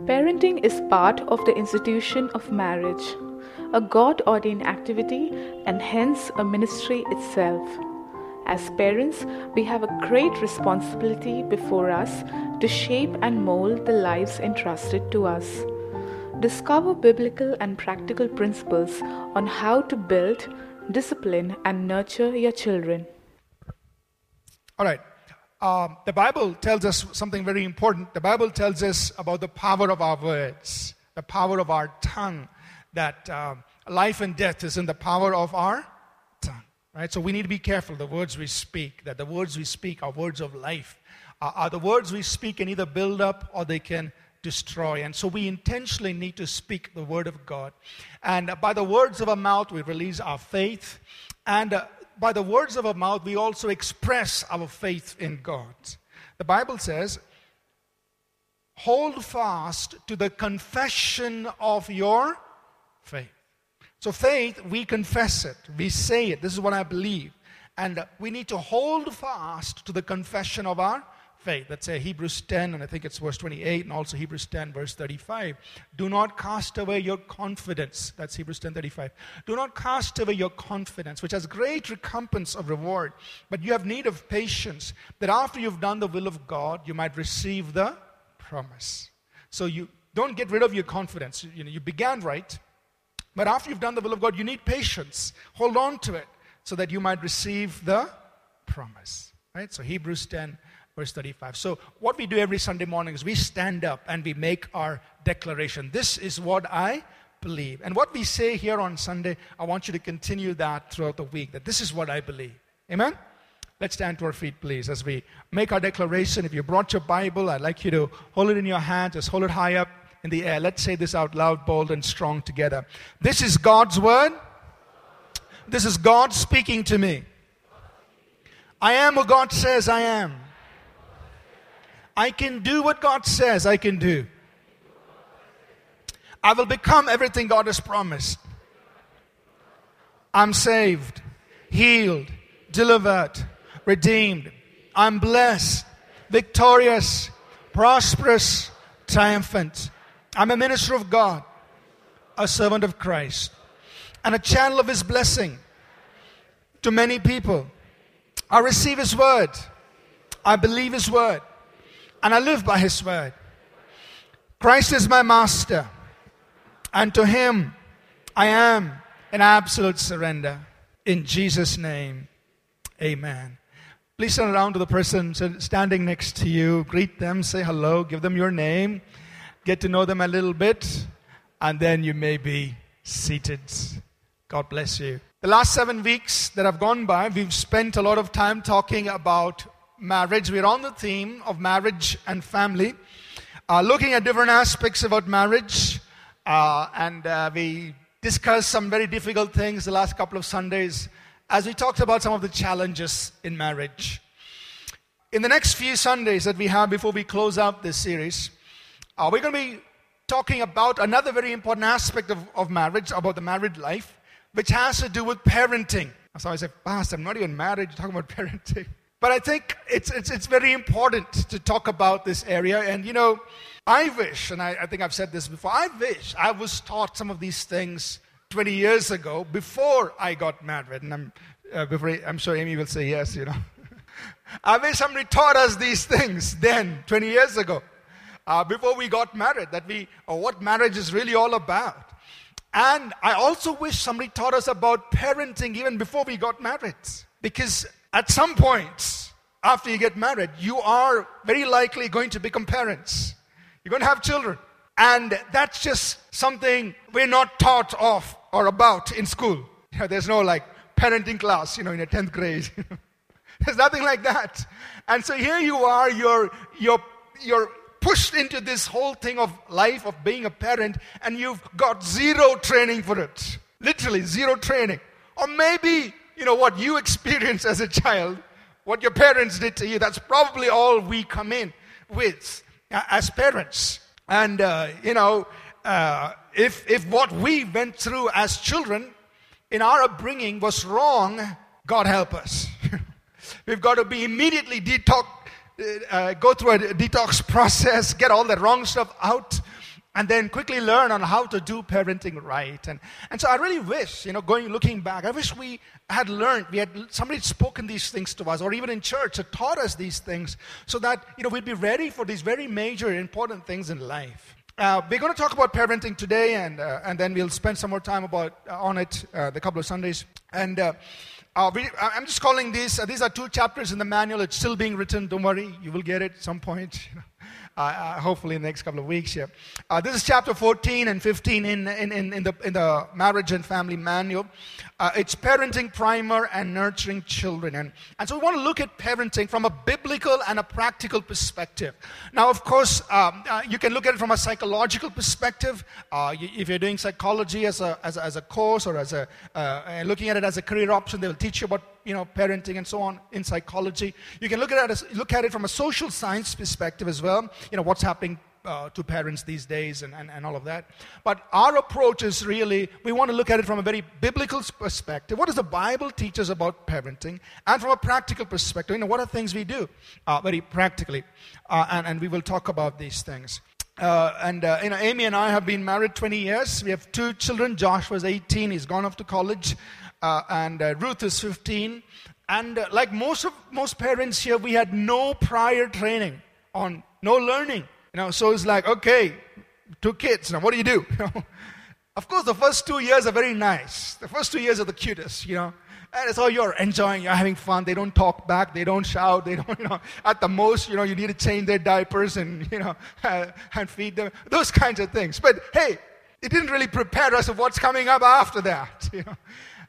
Parenting is part of the institution of marriage, a God ordained activity and hence a ministry itself. As parents, we have a great responsibility before us to shape and mold the lives entrusted to us. Discover biblical and practical principles on how to build, discipline, and nurture your children. All right. Um, the Bible tells us something very important. The Bible tells us about the power of our words, the power of our tongue, that uh, life and death is in the power of our tongue. Right? So we need to be careful the words we speak, that the words we speak are words of life. Uh, are the words we speak can either build up or they can destroy. And so we intentionally need to speak the word of God. And by the words of our mouth, we release our faith. And uh, by the words of our mouth, we also express our faith in God. The Bible says, hold fast to the confession of your faith. So, faith, we confess it, we say it. This is what I believe. And we need to hold fast to the confession of our faith. Let's say Hebrews 10, and I think it's verse 28, and also Hebrews 10, verse 35. Do not cast away your confidence. That's Hebrews 10, 35. Do not cast away your confidence, which has great recompense of reward. But you have need of patience, that after you've done the will of God, you might receive the promise. So you don't get rid of your confidence. You know, you began right, but after you've done the will of God, you need patience. Hold on to it so that you might receive the promise. Right? So Hebrews 10, verse 35. So, what we do every Sunday morning is we stand up and we make our declaration. This is what I believe. And what we say here on Sunday, I want you to continue that throughout the week, that this is what I believe. Amen? Let's stand to our feet, please, as we make our declaration. If you brought your Bible, I'd like you to hold it in your hand, just hold it high up in the air. Let's say this out loud, bold, and strong together. This is God's word. This is God speaking to me. I am what God says I am. I can do what God says I can do. I will become everything God has promised. I'm saved, healed, delivered, redeemed. I'm blessed, victorious, prosperous, triumphant. I'm a minister of God, a servant of Christ, and a channel of His blessing to many people. I receive His word, I believe His word and I live by His word. Christ is my master, and to Him I am in absolute surrender. In Jesus' name, amen. Please turn around to the person standing next to you, greet them, say hello, give them your name, get to know them a little bit, and then you may be seated. God bless you. The last seven weeks that have gone by, we've spent a lot of time talking about marriage. We're on the theme of marriage and family, uh, looking at different aspects about marriage. Uh, and uh, we discussed some very difficult things the last couple of Sundays as we talked about some of the challenges in marriage. In the next few Sundays that we have before we close out this series, uh, we're going to be talking about another very important aspect of, of marriage, about the married life, which has to do with parenting. So I said, Pastor, I'm not even married, you're talking about parenting. But I think it's, it's, it's very important to talk about this area. And, you know, I wish, and I, I think I've said this before, I wish I was taught some of these things 20 years ago before I got married. And I'm, uh, before, I'm sure Amy will say yes, you know. I wish somebody taught us these things then, 20 years ago, uh, before we got married, that we, or what marriage is really all about. And I also wish somebody taught us about parenting even before we got married. Because at some point after you get married, you are very likely going to become parents. You're going to have children. And that's just something we're not taught of or about in school. You know, there's no like parenting class, you know, in a 10th grade. there's nothing like that. And so here you are, you're, you're, you're pushed into this whole thing of life of being a parent, and you've got zero training for it. Literally, zero training. Or maybe you know, what you experienced as a child, what your parents did to you, that's probably all we come in with uh, as parents. And, uh, you know, uh, if, if what we went through as children in our upbringing was wrong, God help us. We've got to be immediately detox, uh, go through a detox process, get all the wrong stuff out. And then quickly learn on how to do parenting right. And, and so I really wish, you know, going looking back, I wish we had learned, we had somebody had spoken these things to us, or even in church had taught us these things, so that you know we'd be ready for these very major, important things in life. Uh, we're going to talk about parenting today, and uh, and then we'll spend some more time about uh, on it uh, the couple of Sundays. And uh, uh, we, I'm just calling these. these are two chapters in the manual. It's still being written. Don't worry, you will get it some point. Uh, uh, hopefully in the next couple of weeks here. Uh, this is chapter 14 and 15 in, in, in, in, the, in the Marriage and Family Manual. Uh, it's parenting primer and nurturing children. And, and so we want to look at parenting from a biblical and a practical perspective. Now, of course, um, uh, you can look at it from a psychological perspective. Uh, if you're doing psychology as a, as a, as a course or as a, looking at it as a career option, they will teach you about you know, parenting and so on in psychology. You can look at it, as, look at it from a social science perspective as well. You know, what's happening uh, to parents these days and, and, and all of that. But our approach is really, we want to look at it from a very biblical perspective. What does the Bible teach us about parenting? And from a practical perspective, you know, what are things we do uh, very practically? Uh, and, and we will talk about these things. Uh, and uh, you know, Amy and I have been married 20 years. We have two children. Josh was 18; he's gone off to college uh, and uh, Ruth is 15. And uh, like most of most parents here, we had no prior training on no learning. You know, so it's like, okay, two kids. Now, what do you do? of course, the first two years are very nice. The first two years are the cutest. You know, and it's all you're enjoying, you're having fun. They don't talk back, they don't shout, they don't, you know, at the most, you know, you need to change their diapers and, you know, and feed them, those kinds of things. But hey, it didn't really prepare us of what's coming up after that, you know.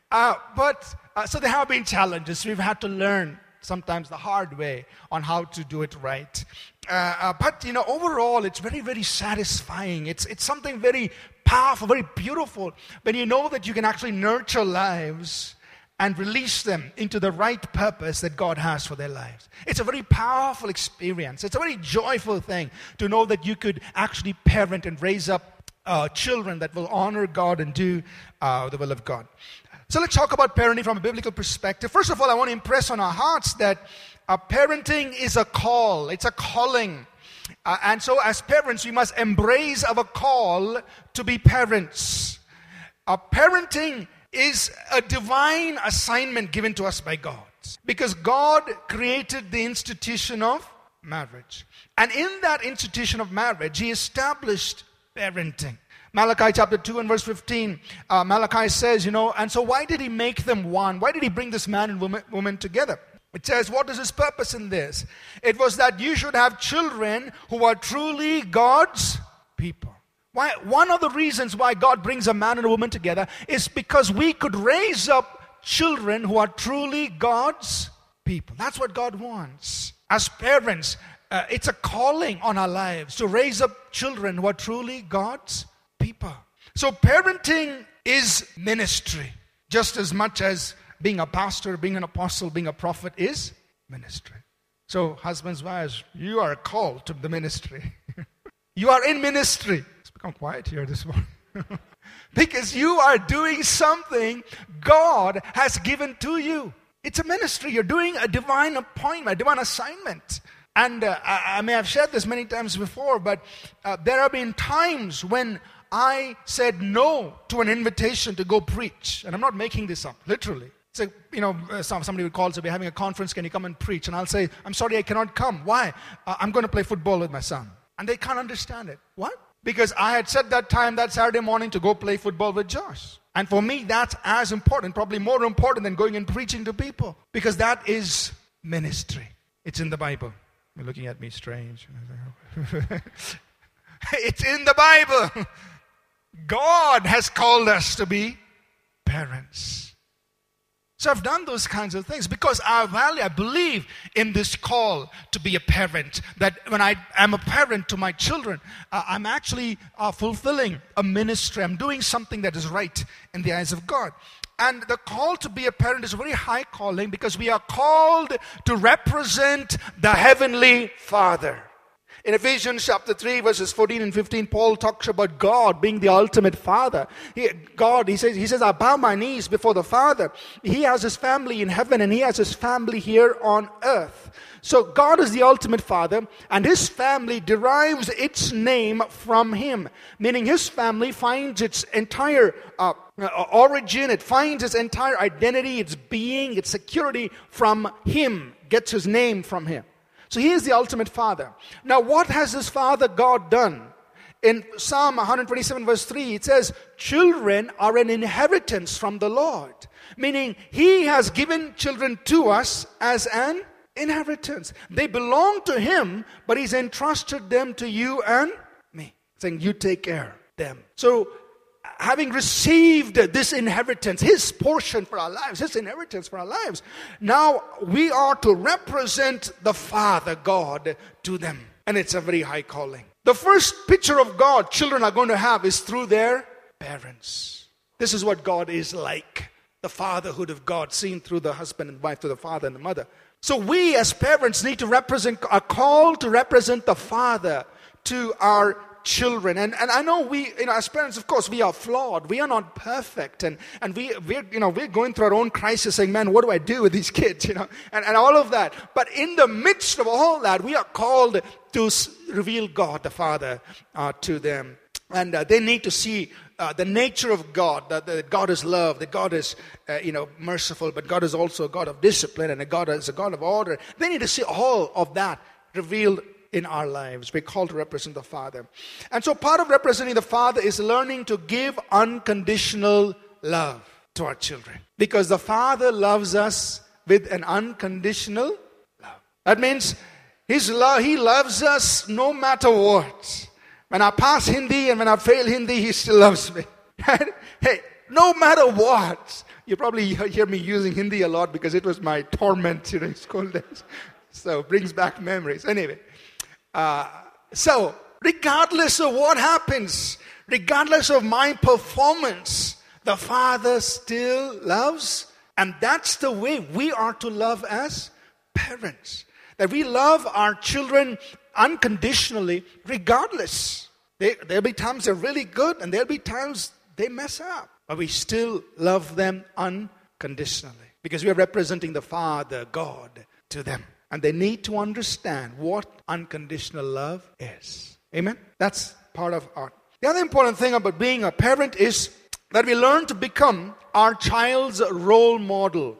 Uh, but uh, so there have been challenges. We've had to learn sometimes the hard way on how to do it right. Uh, uh, but you know, overall, it's very, very satisfying. It's it's something very powerful, very beautiful when you know that you can actually nurture lives and release them into the right purpose that God has for their lives. It's a very powerful experience. It's a very joyful thing to know that you could actually parent and raise up uh, children that will honor God and do uh, the will of God. So let's talk about parenting from a biblical perspective. First of all, I want to impress on our hearts that uh, parenting is a call, it's a calling. Uh, and so, as parents, we must embrace our call to be parents. Uh, parenting is a divine assignment given to us by God because God created the institution of marriage. And in that institution of marriage, He established parenting. Malachi chapter 2 and verse 15, uh, Malachi says, you know, and so why did he make them one? Why did he bring this man and woman, woman together? It says, what is his purpose in this? It was that you should have children who are truly God's people. Why, one of the reasons why God brings a man and a woman together is because we could raise up children who are truly God's people. That's what God wants. As parents, uh, it's a calling on our lives to raise up children who are truly God's people. So, parenting is ministry just as much as being a pastor, being an apostle, being a prophet is ministry. So, husbands, wives, you are called to the ministry. you are in ministry. It's become quiet here this morning. because you are doing something God has given to you. It's a ministry. You're doing a divine appointment, a divine assignment. And uh, I, I, may have shared this many times before, but uh, there have been times when I said no to an invitation to go preach. And I'm not making this up, literally. So, you know, uh, somebody would call, say, we're having a conference, can you come and preach? And I'll say, I'm sorry, I cannot come. Why? Uh, I'm going to play football with my son. And they can't understand it. What? Because I had set that time that Saturday morning to go play football with Josh. And for me, that's as important, probably more important than going and preaching to people. Because that is ministry. It's in the Bible. You're looking at me strange. it's in the Bible. God has called us to be parents. So I've done those kinds of things because I value, I believe in this call to be a parent. That when I am a parent to my children, uh, I'm actually uh, fulfilling a ministry. I'm doing something that is right in the eyes of God. And the call to be a parent is a very high calling because we are called to represent the Heavenly Father. In Ephesians chapter 3, verses 14 and 15, Paul talks about God being the ultimate father. He, God, he says, he says, I bow my knees before the Father. He has his family in heaven and he has his family here on earth. So God is the ultimate father, and his family derives its name from him, meaning his family finds its entire uh, origin, it finds its entire identity, its being, its security from him, gets his name from him. So he is the ultimate father. Now, what has this father God done? In Psalm 127, verse 3, it says, Children are an inheritance from the Lord. Meaning, he has given children to us as an inheritance. They belong to him, but he's entrusted them to you and me. Saying, You take care of them. So, having received this inheritance, his portion for our lives, his inheritance for our lives, now we are to represent the Father God to them. And it's a very high calling. The first picture of God children are going to have is through their parents. This is what God is like the fatherhood of God seen through the husband and wife, to the father and the mother. So we as parents need to represent, a call to represent the father to our children. And, and I know we, you know, as parents, of course, we are flawed. We are not perfect. And, and we, we're, you know, we're going through our own crisis saying, man, what do I do with these kids, you know, and, and all of that. But in the midst of all that, we are called to reveal God the Father uh, to them. And uh, they need to see uh, the nature of God, that, that, God is love, that God is, uh, you know, merciful, but God is also a God of discipline and a God is a God of order. They need to see all of that revealed in our lives. We're called to represent the Father. And so part of representing the Father is learning to give unconditional love to our children. Because the Father loves us with an unconditional love. That means his love, He loves us no matter what. When I pass Hindi and when I fail Hindi, He still loves me. hey, no matter what. You probably hear me using Hindi a lot because it was my torment during school days. So brings back memories. Anyway, uh, so, regardless of what happens, regardless of my performance, the Father still loves. And that's the way we are to love as parents. That we love our children unconditionally, regardless. They, there'll be times they're really good, and there'll be times they mess up. But we still love them unconditionally because we are representing the Father, God, to them. And they need to understand what unconditional love is. Amen? That's part of art. The other important thing about being a parent is that we learn to become our child's role model.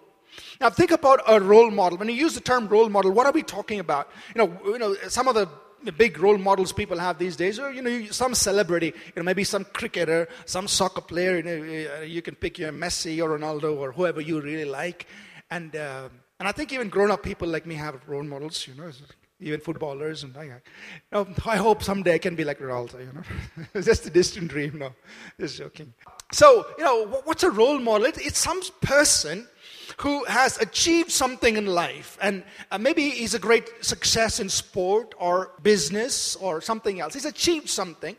Now, think about a role model. When you use the term role model, what are we talking about? You know, you know some of the big role models people have these days are you know some celebrity you know maybe some cricketer some soccer player you know you can pick your messi or ronaldo or whoever you really like and uh, and I think even grown up people like me have role models, you know, even footballers. And I, you I hope someday I can be like Ronaldo, you know. it's just a distant dream, no. Just joking. So, you know, what's a role model? It's some person who has achieved something in life and uh, maybe he's a great success in sport or business or something else. He's achieved something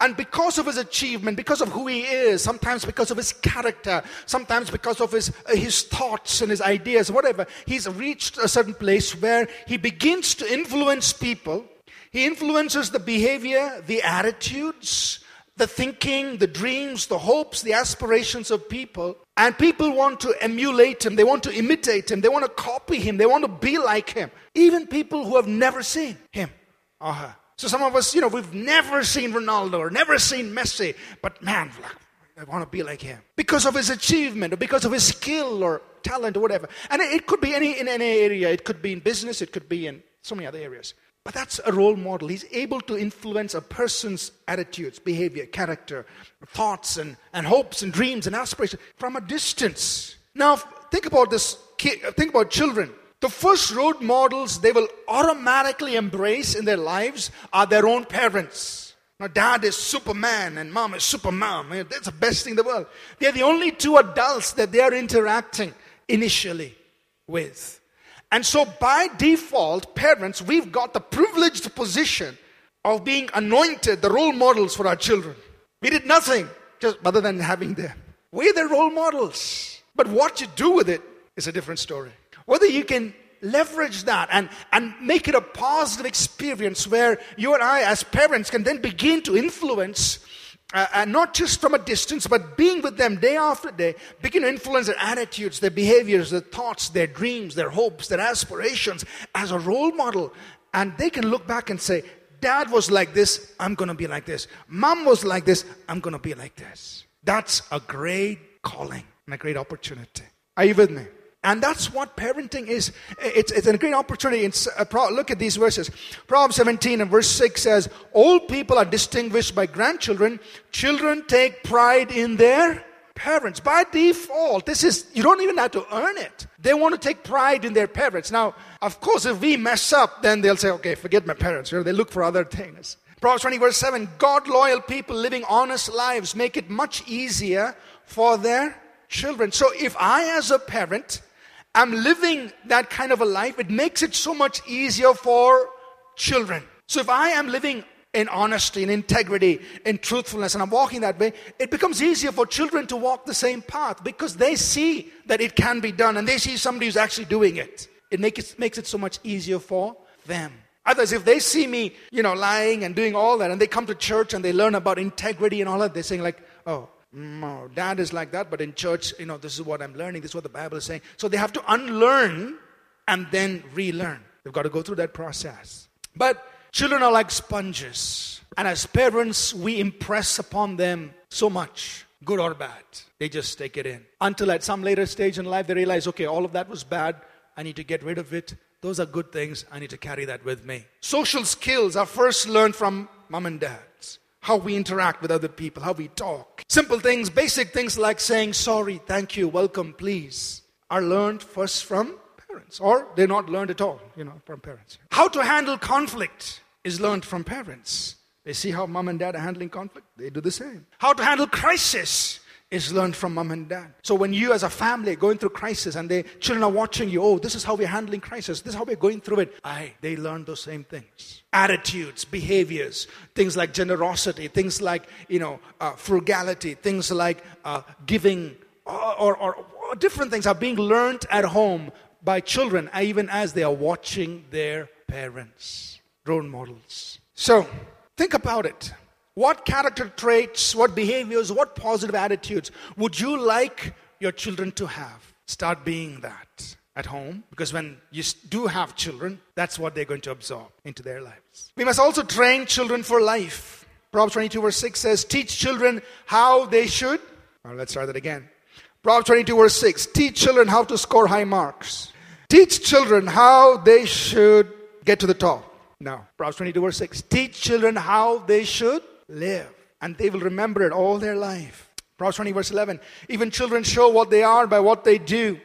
and because of his achievement, because of who he is, sometimes because of his character, sometimes because of his, uh, his thoughts and his ideas, whatever, he's reached a certain place where he begins to influence people. He influences the behavior, the attitudes, the thinking, the dreams, the hopes, the aspirations of people. And people want to emulate him, they want to imitate him, they want to copy him, they want to be like him. Even people who have never seen him or her. So some of us, you know, we've never seen Ronaldo or never seen Messi, but man, I want to be like him because of his achievement or because of his skill or talent or whatever. And it could be any in any area. It could be in business. It could be in so many other areas. But that's a role model. He's able to influence a person's attitudes, behavior, character, thoughts, and, and hopes and dreams and aspirations from a distance. Now, think about this. Think about children. The first role models they will automatically embrace in their lives are their own parents. Now, dad is Superman and mom is Supermom. Eh, that's the best thing in the world. They're the only two adults that they are interacting initially with. And so, by default, parents, we've got the privileged position of being anointed the role models for our children. We did nothing just other than having them. We're the role models. But what you do with it is a different story. Whether you can leverage that and, and make it a positive experience where you and I, as parents, can then begin to influence. Uh, and not just from a distance, but being with them day after day, begin to influence their attitudes, their behaviors, their thoughts, their dreams, their hopes, their aspirations as a role model. And they can look back and say, Dad was like this, I'm going to be like this. Mom was like this, I'm going to be like this. That's a great calling and a great opportunity. Are you with me? And that's what parenting is. It's, it's a great opportunity. It's a pro- look at these verses. Proverbs 17 and verse 6 says, Old people are distinguished by grandchildren. Children take pride in their parents. By default, this is, you don't even have to earn it. They want to take pride in their parents. Now, of course, if we mess up, then they'll say, okay, forget my parents. You know, they look for other things. Proverbs 20 verse 7, God loyal people living honest lives make it much easier for their children. So if I, as a parent, am living that kind of a life, it makes it so much easier for children. So if I am living in honesty, in integrity, in truthfulness, and I'm walking that way, it becomes easier for children to walk the same path because they see that it can be done and they see somebody who's actually doing it. It, it makes it so much easier for them. Others, if they see me, you know, lying and doing all that, and they come to church and they learn about integrity and all that, they're saying like, oh, no, dad is like that, but in church, you know, this is what I'm learning, this is what the Bible is saying. So they have to unlearn and then relearn. They've got to go through that process. But children are like sponges. And as parents, we impress upon them so much, good or bad. They just take it in. Until at some later stage in life, they realize, okay, all of that was bad. I need to get rid of it. Those are good things. I need to carry that with me. Social skills are first learned from mom and dad how we interact with other people, how we talk. Simple things, basic things like saying sorry, thank you, welcome, please, are learned first from parents, or they're not learned at all, you know, from parents. How to handle conflict is learned from parents. They see how mom and dad are handling conflict, they do the same. How to handle crisis is learned from mom and dad. So when you as a family going through crisis and the children are watching you, oh, this is how we're handling crisis, this is how we're going through it. Aye, they learn those same things. Attitudes, behaviors, things like generosity, things like, you know, uh, frugality, things like uh, giving, or, or, or different things are being learned at home by children, even as they are watching their parents, role models. So think about it. What character traits, what behaviors, what positive attitudes would you like your children to have? Start being that at home because when you do have children, that's what they're going to absorb into their lives. We must also train children for life. Proverbs 22, verse 6 says, Teach children how they should. let's start that again. Proverbs 22, verse 6 Teach children how to score high marks. Teach children how they should get to the top. Now, Proverbs 22, verse 6 Teach children how they should live, and they will remember it all their life. Proverbs 20, verse 11. Even children show what they are by what they do.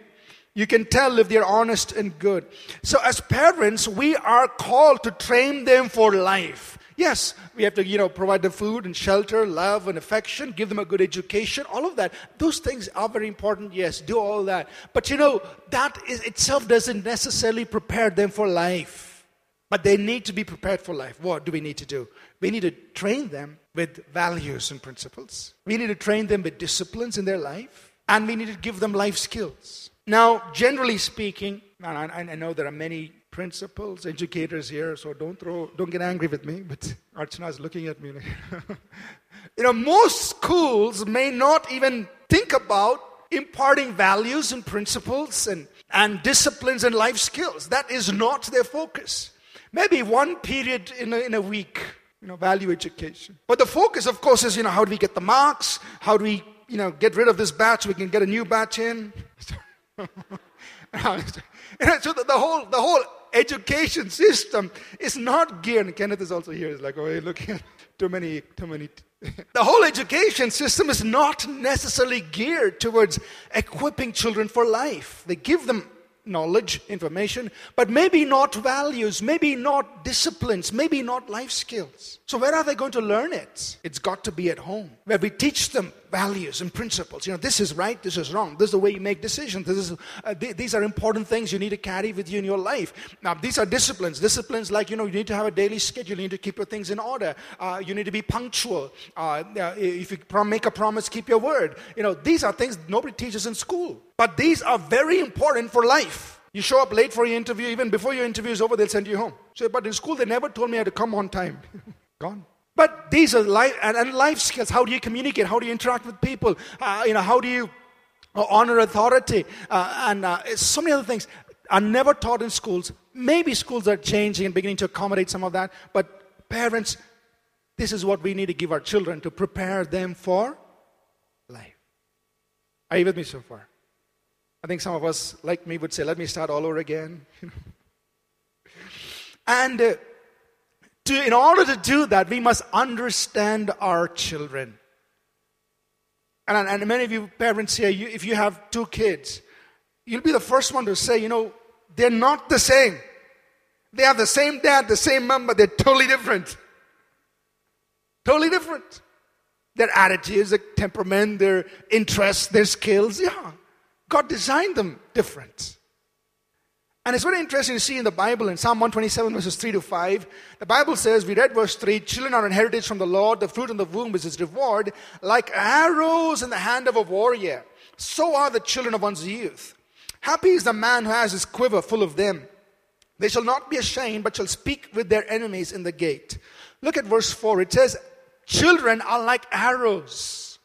You can tell if they're honest and good. So, as parents, we are called to train them for life. Yes, we have to, you know, provide them food and shelter, love and affection, give them a good education, all of that. Those things are very important. Yes, do all that. But you know, that is, itself doesn't necessarily prepare them for life. But they need to be prepared for life. What do we need to do? We need to train them with values and principles. We need to train them with disciplines in their life. And we need to give them life skills. Now, generally speaking, and I, know there are many principals, educators here, so don't throw, don't get angry with me, but Archana is looking at me. you know, most schools may not even think about imparting values and principles and, and disciplines and life skills. That is not their focus. Maybe one period in a, in a week you know, value education. But the focus, of course, is, you know, how do we get the marks? How do we, you know, get rid of this batch we can get a new batch in? so the, the, whole, the whole education system is not geared, and Kenneth is also here, he's like, oh, you're looking at too many, too many. the whole education system is not necessarily geared towards equipping children for life. They give them knowledge, information, but maybe not values, maybe not disciplines, maybe not life skills. So, where are they going to learn it? It's got to be at home, where we teach them values and principles. You know, this is right, this is wrong, this is the way you make decisions. This is, uh, th- these are important things you need to carry with you in your life. Now, these are disciplines. Disciplines like, you know, you need to have a daily schedule, you need to keep your things in order, uh, you need to be punctual. Uh, if you prom- make a promise, keep your word. You know, these are things nobody teaches in school. But these are very important for life. You show up late for your interview, even before your interview is over, they'll send you home. So, but in school, they never told me I had to come on time. Gone. But these are life and, and, life skills. How do you communicate? How do you interact with people? Uh, you know, how do you honor authority? Uh, and uh, so many other things are never taught in schools. Maybe schools are changing and beginning to accommodate some of that. But parents, this is what we need to give our children to prepare them for life. Are you with me so far? I think some of us, like me, would say, let me start all over again. and uh, to, in order to do that, we must understand our children. And, and many of you parents here, you, if you have two kids, you'll be the first one to say, you know, they're not the same. They have the same dad, the same mom, but they're totally different. Totally different. Their attitudes, their temperament, their interests, their skills, yeah. God designed them different. And it's very interesting to see in the Bible, in Psalm 127, verses 3 to 5, the Bible says, we read verse 3 Children are an heritage from the Lord, the fruit of the womb is his reward. Like arrows in the hand of a warrior, so are the children of one's youth. Happy is the man who has his quiver full of them. They shall not be ashamed, but shall speak with their enemies in the gate. Look at verse 4. It says, Children are like arrows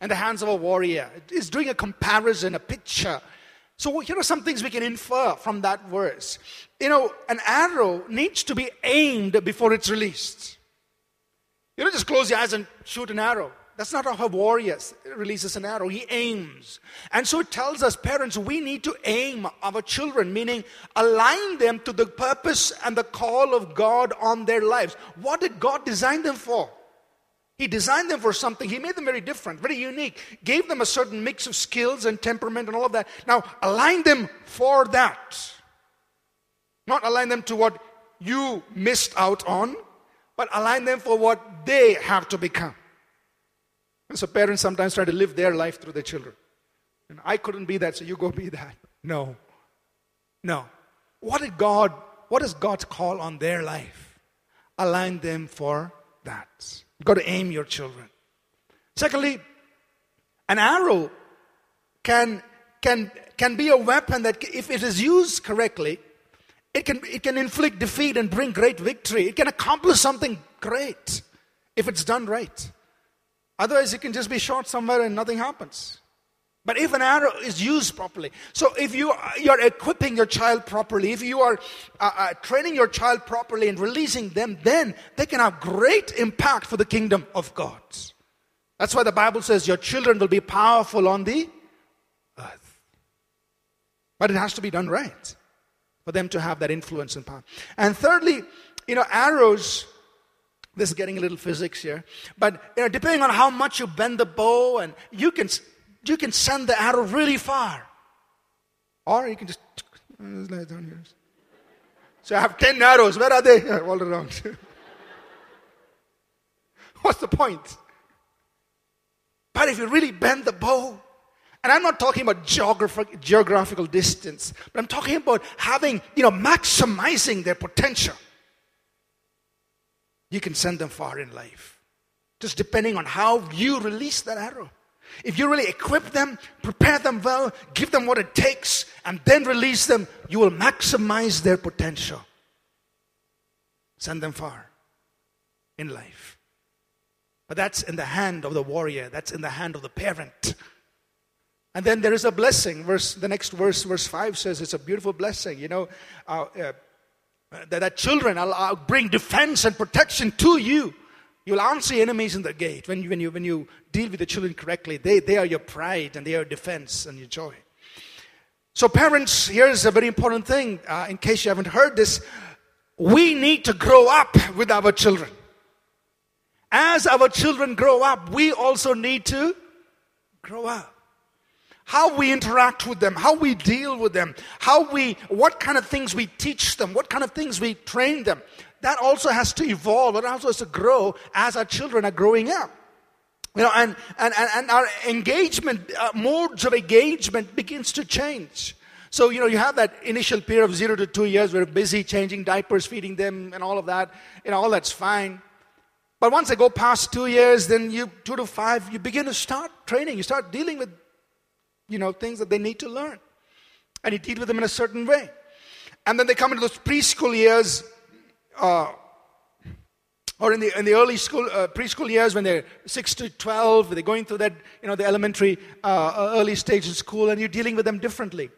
in the hands of a warrior. It's doing a comparison, a picture. So here are some things we can infer from that verse. You know, an arrow needs to be aimed before it's released. You don't just close your eyes and shoot an arrow. That's not how a warrior releases an arrow. He aims. And so it tells us, parents, we need to aim our children, meaning align them to the purpose and the call of God on their lives. What did God design them for? He designed them for something. He made them very different, very unique, gave them a certain mix of skills and temperament and all of that. Now, align them for that. Not align them to what you missed out on, but align them for what they have to become. And so parents sometimes try to live their life through their children. And I couldn't be that, so you go be that. No. No. What did God, what is God's call on their life? Align them for that. Got to aim your children. Secondly, an arrow can, can, can be a weapon that, if it is used correctly, it can, it can inflict defeat and bring great victory. It can accomplish something great if it's done right. Otherwise, it can just be shot somewhere and nothing happens. But if an arrow is used properly, so if you you're equipping your child properly, if you are uh, uh, training your child properly and releasing them, then they can have great impact for the kingdom of God. That's why the Bible says your children will be powerful on the earth. But it has to be done right for them to have that influence and power. And thirdly, you know, arrows this is getting a little physics here. But you know, depending on how much you bend the bow, and you can you can send the arrow really far. Or you can just just down here. So I have ten arrows. Where are they? All around. What's the point? But if you really bend the bow, and I'm not talking about geographic, geographical distance, but I'm talking about having, you know, maximizing their potential you can send them far in life. Just depending on how you release that arrow. If you really equip them, prepare them well, give them what it takes, and then release them, you will maximize their potential. Send them far in life. But that's in the hand of the warrior, that's in the hand of the parent. And then there is a blessing. Verse, the next verse, verse 5 says it's a beautiful blessing. You know, uh, uh, that, that children will bring defense and protection to you. You'll answer enemies in the gate. When you, when, you, when you deal with the children correctly, they, they are your pride and they are defense and your joy. So, parents, here's a very important thing uh, in case you haven't heard this. We need to grow up with our children. As our children grow up, we also need to grow up how we interact with them, how we deal with them, how we, what kind of things we teach them, what kind of things we train them. That also has to evolve, it also has to grow as our children are growing up. You know, and, and, and our engagement, uh, modes of engagement begins to change. So, you know, you have that initial period of zero to two years, we're busy changing diapers, feeding them, and all of that. You know, all that's fine. But once they go past two years, then you, two to five, you begin to start training. You start dealing with you know, things that they need to learn. and you deal with them in a certain way. And then they come into those preschool years, uh, or in the, in the early school, uh, preschool years when they're 6 to 12, they're going through that, you know, the elementary, uh, early stage in school, and you're dealing with them differently.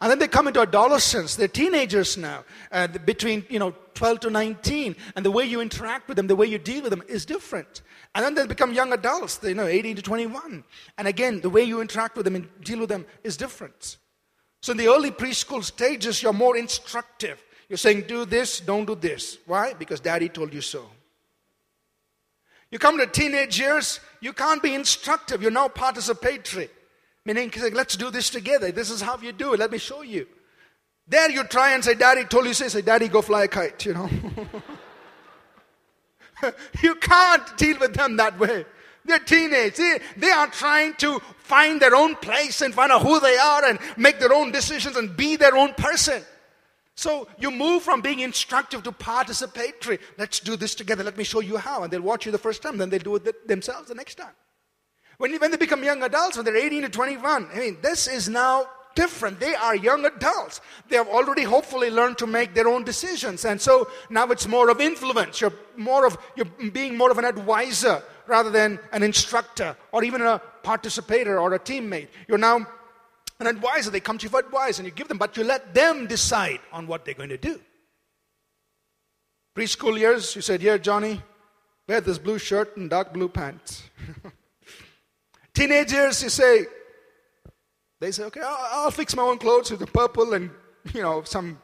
And then they come into adolescence. They're teenagers now, uh, between you know 12 to 19, and the way you interact with them, the way you deal with them is different. And then they become young adults, you know, 18 to 21, and again, the way you interact with them and deal with them is different. So in the early preschool stages, you're more instructive. You're saying, do this, don't do this. Why? Because daddy told you so. You come to teenage years, you can't be instructive. You're now participatory. Meaning, let's do this together. This is how you do it. Let me show you. There you try and say, Daddy told you, say, say Daddy, go fly a kite, you know. you can't deal with them that way. They're teenage. They, they are trying to find their own place and find out who they are and make their own decisions and be their own person. So you move from being instructive to participatory. Let's do this together. Let me show you how. And they'll watch you the first time, then they'll do it themselves the next time. When, when they become young adults, when they're 18 to 21, I mean, this is now different. They are young adults. They have already hopefully learned to make their own decisions. And so now it's more of influence. You're more of, you're being more of an advisor rather than an instructor or even a participator or a teammate. You're now an advisor. They come to you for advice and you give them, but you let them decide on what they're going to do. Preschool years, you said, Here, Johnny, wear this blue shirt and dark blue pants. Teenagers, you say, they say, okay, I'll, I'll, fix my own clothes with the purple and, you know, some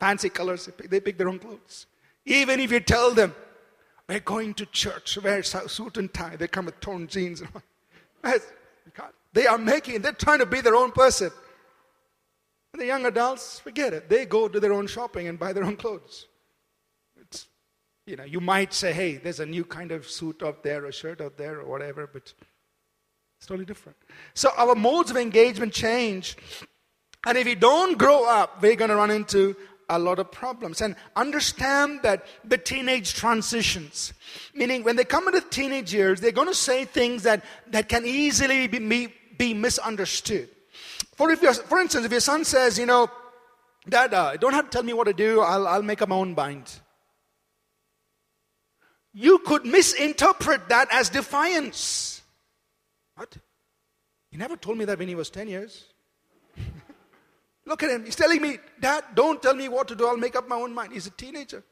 fancy colors. They pick their own clothes. Even if you tell them, we're going to church, wear suit and tie, they come with torn jeans. They are making, they're trying to be their own person. And the young adults, forget it. They go do their own shopping and buy their own clothes. It's, you know, you might say, hey, there's a new kind of suit out there, a shirt out there, or whatever, but it's totally different. So our modes of engagement change. And if we don't grow up, we're going to run into a lot of problems. And understand that the teenage transitions, meaning when they come into teenage years, they're going to say things that, that can easily be, be misunderstood. For, if for instance, if your son says, you know, Dad, uh, don't have to tell me what to do, I'll, I'll make up my own mind. You could misinterpret that as defiance. What? He never told me that when he was 10 years. Look at him. He's telling me, Dad, don't tell me what to do. I'll make up my own mind. He's a teenager.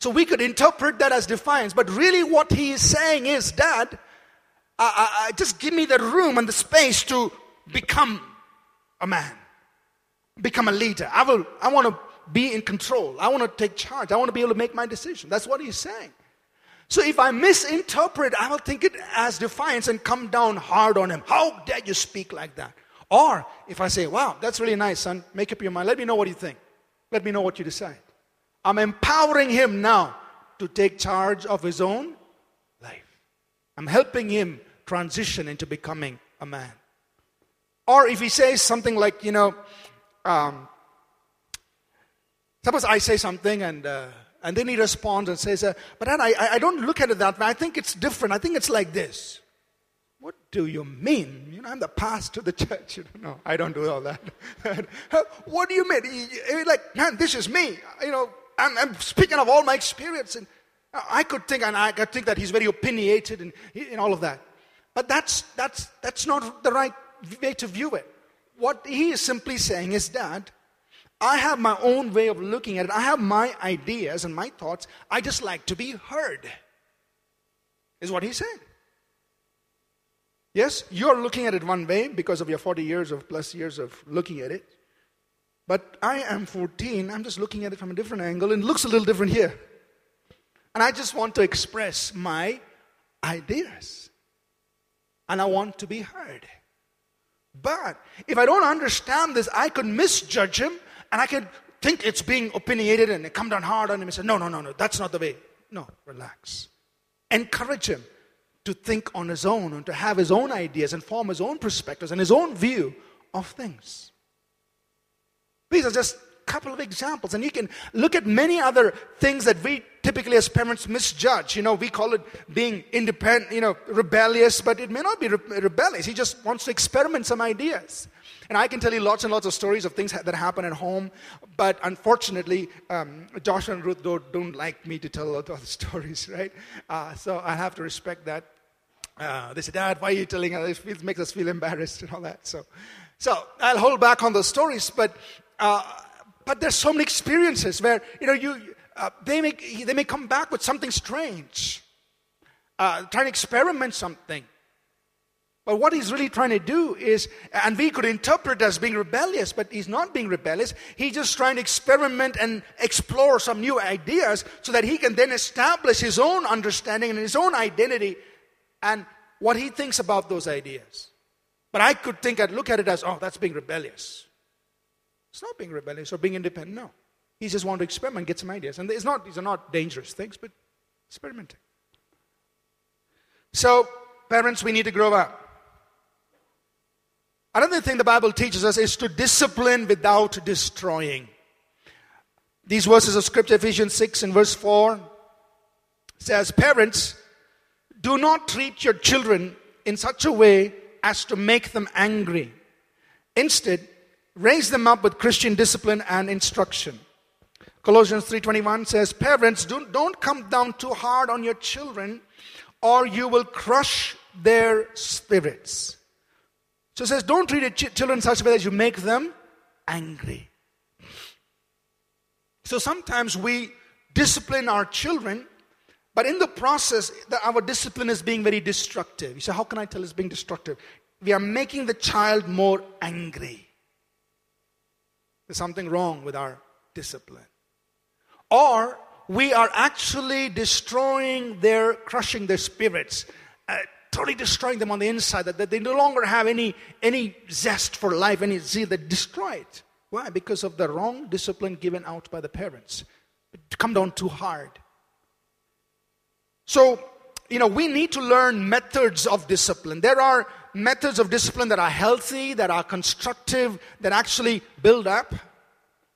So we could interpret that as defiance, but really what he is saying is, Dad, just give me the room and the space to become a man, become a leader. I will. I want to be in control. I want to take charge. I want to be able to make my decision. That's what he's saying. So if I misinterpret, I will think it as defiance and come down hard on him. How dare you speak like that? Or if I say, wow, that's really nice, son, make up your mind. Let me know what you think. Let me know what you decide. I'm empowering him now to take charge of his own life. I'm helping him transition into becoming a man. Or if he says something like, you know, um, suppose I say something and uh, and then he responds and says, uh, But I, I don't look at it that way. I think it's different. I think it's like this. What do you mean? You know, I'm the pastor of the church. You know, no, I don't do all that. what do you mean? You're like, man, this is me. You know, I'm, I'm, speaking of all my experience. And I could think, and I could think that he's very opinionated and, and all of that. But that's, that's, that's not the right way to view it. What he is simply saying is that I have my own way of looking at it. I have my ideas and my thoughts. I just like to be heard, is what he said. Yes, you're looking at it one way because of your 40 years of plus years of looking at it. But I am 14, I'm just looking at it from a different angle, and it looks a little different here. And I just want to express my ideas. And I want to be heard. But if I don't understand this, I could misjudge him and I can think it's being opinionated and come down hard on him and say, no, no, no, no, that's not the way. No, relax. Encourage him to think on his own and to have his own ideas and form his own perspectives and his own view of things. These are just couple of examples, and you can look at many other things that we typically as parents misjudge. You know, we call it being independent, you know, rebellious, but it may not be re- rebellious. He just wants to experiment some ideas. And I can tell you lots and lots of stories of things that happen at home, but unfortunately, um, Josh and Ruth don't, don't, like me to tell of stories, right? Uh, so I have to respect that. Uh, they say, Dad, why are you telling us? It makes us feel embarrassed and all that. So, so I'll hold back on those stories, but, uh, but there's so many experiences where, you know, you, uh, they, may, they may come back with something strange, uh, trying to experiment something. But what he's really trying to do is, and we could interpret as being rebellious, but he's not being rebellious. He's just trying to experiment and explore some new ideas so that he can then establish his own understanding and his own identity and what he thinks about those ideas. But I could think, I'd look at it as, oh, that's being rebellious. It's not being rebellious or being independent, no. He just wanted to experiment, get some ideas. And it's not, these are not dangerous things, but experimenting. So, parents, we need to grow up. Another thing the Bible teaches us is to discipline without destroying. These verses of Scripture, Ephesians 6 and verse 4, says, Parents, do not treat your children in such a way as to make them angry. Instead, raise them up with Christian discipline and instruction. Colossians 3:21 says, "Parents, don't, don't come down too hard on your children, or you will crush their spirits." So it says, don't treat your ch- children such a way that you make them angry. So sometimes we discipline our children, but in the process, the, our discipline is being very destructive. You say, how can I tell it's being destructive? We are making the child more angry. There's something wrong with our discipline. Or we are actually destroying their, crushing their spirits. Uh, totally destroying them on the inside, that, that they no longer have any, any zest for life, any zeal. They're destroyed. Why? Because of the wrong discipline given out by the parents. It come down too hard. So, you know, we need to learn methods of discipline. There are methods of discipline that are healthy, that are constructive, that actually build up.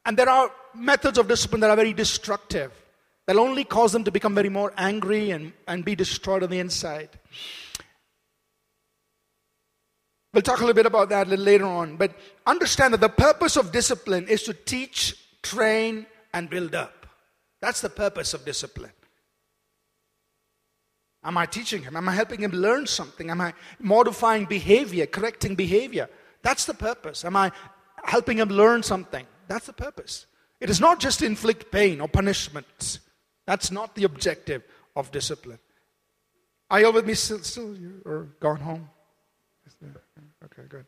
And there are methods of discipline that are very destructive, that only cause them to become very more angry and, and be destroyed on the inside. We'll talk a little bit about that a little later on. But understand that the purpose of discipline is to teach, train, and build up. That's the purpose of discipline. Am I teaching him? Am I helping him learn something? Am I modifying behavior, correcting behavior? That's the purpose. Am I helping him learn something? That's the purpose. It is not just to inflict pain or punishment. That's not the objective of discipline. Are you all with me still, still or gone home? Okay, good.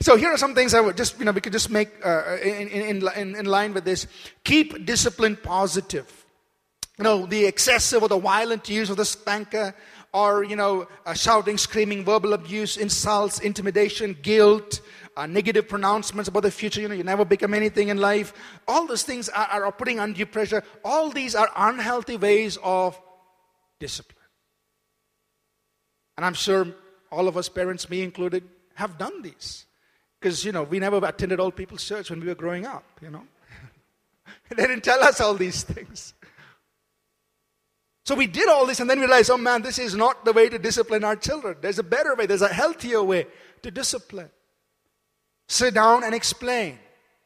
So here are some things I would just, you know, we could just make uh, in, in, in, in line with this. Keep discipline positive. You know, the excessive or the violent use of the spanker or, you know, uh, shouting, screaming, verbal abuse, insults, intimidation, guilt, uh, negative pronouncements about the future, you know, you never become anything in life. All those things are, are putting undue pressure. All these are unhealthy ways of discipline. And I'm sure all of us parents, me included, have done these. Because, you know, we never attended All People's Church when we were growing up, you know. they didn't tell us all these things. So we did all this and then we realized, oh man, this is not the way to discipline our children. There's a better way, there's a healthier way to discipline. Sit down and explain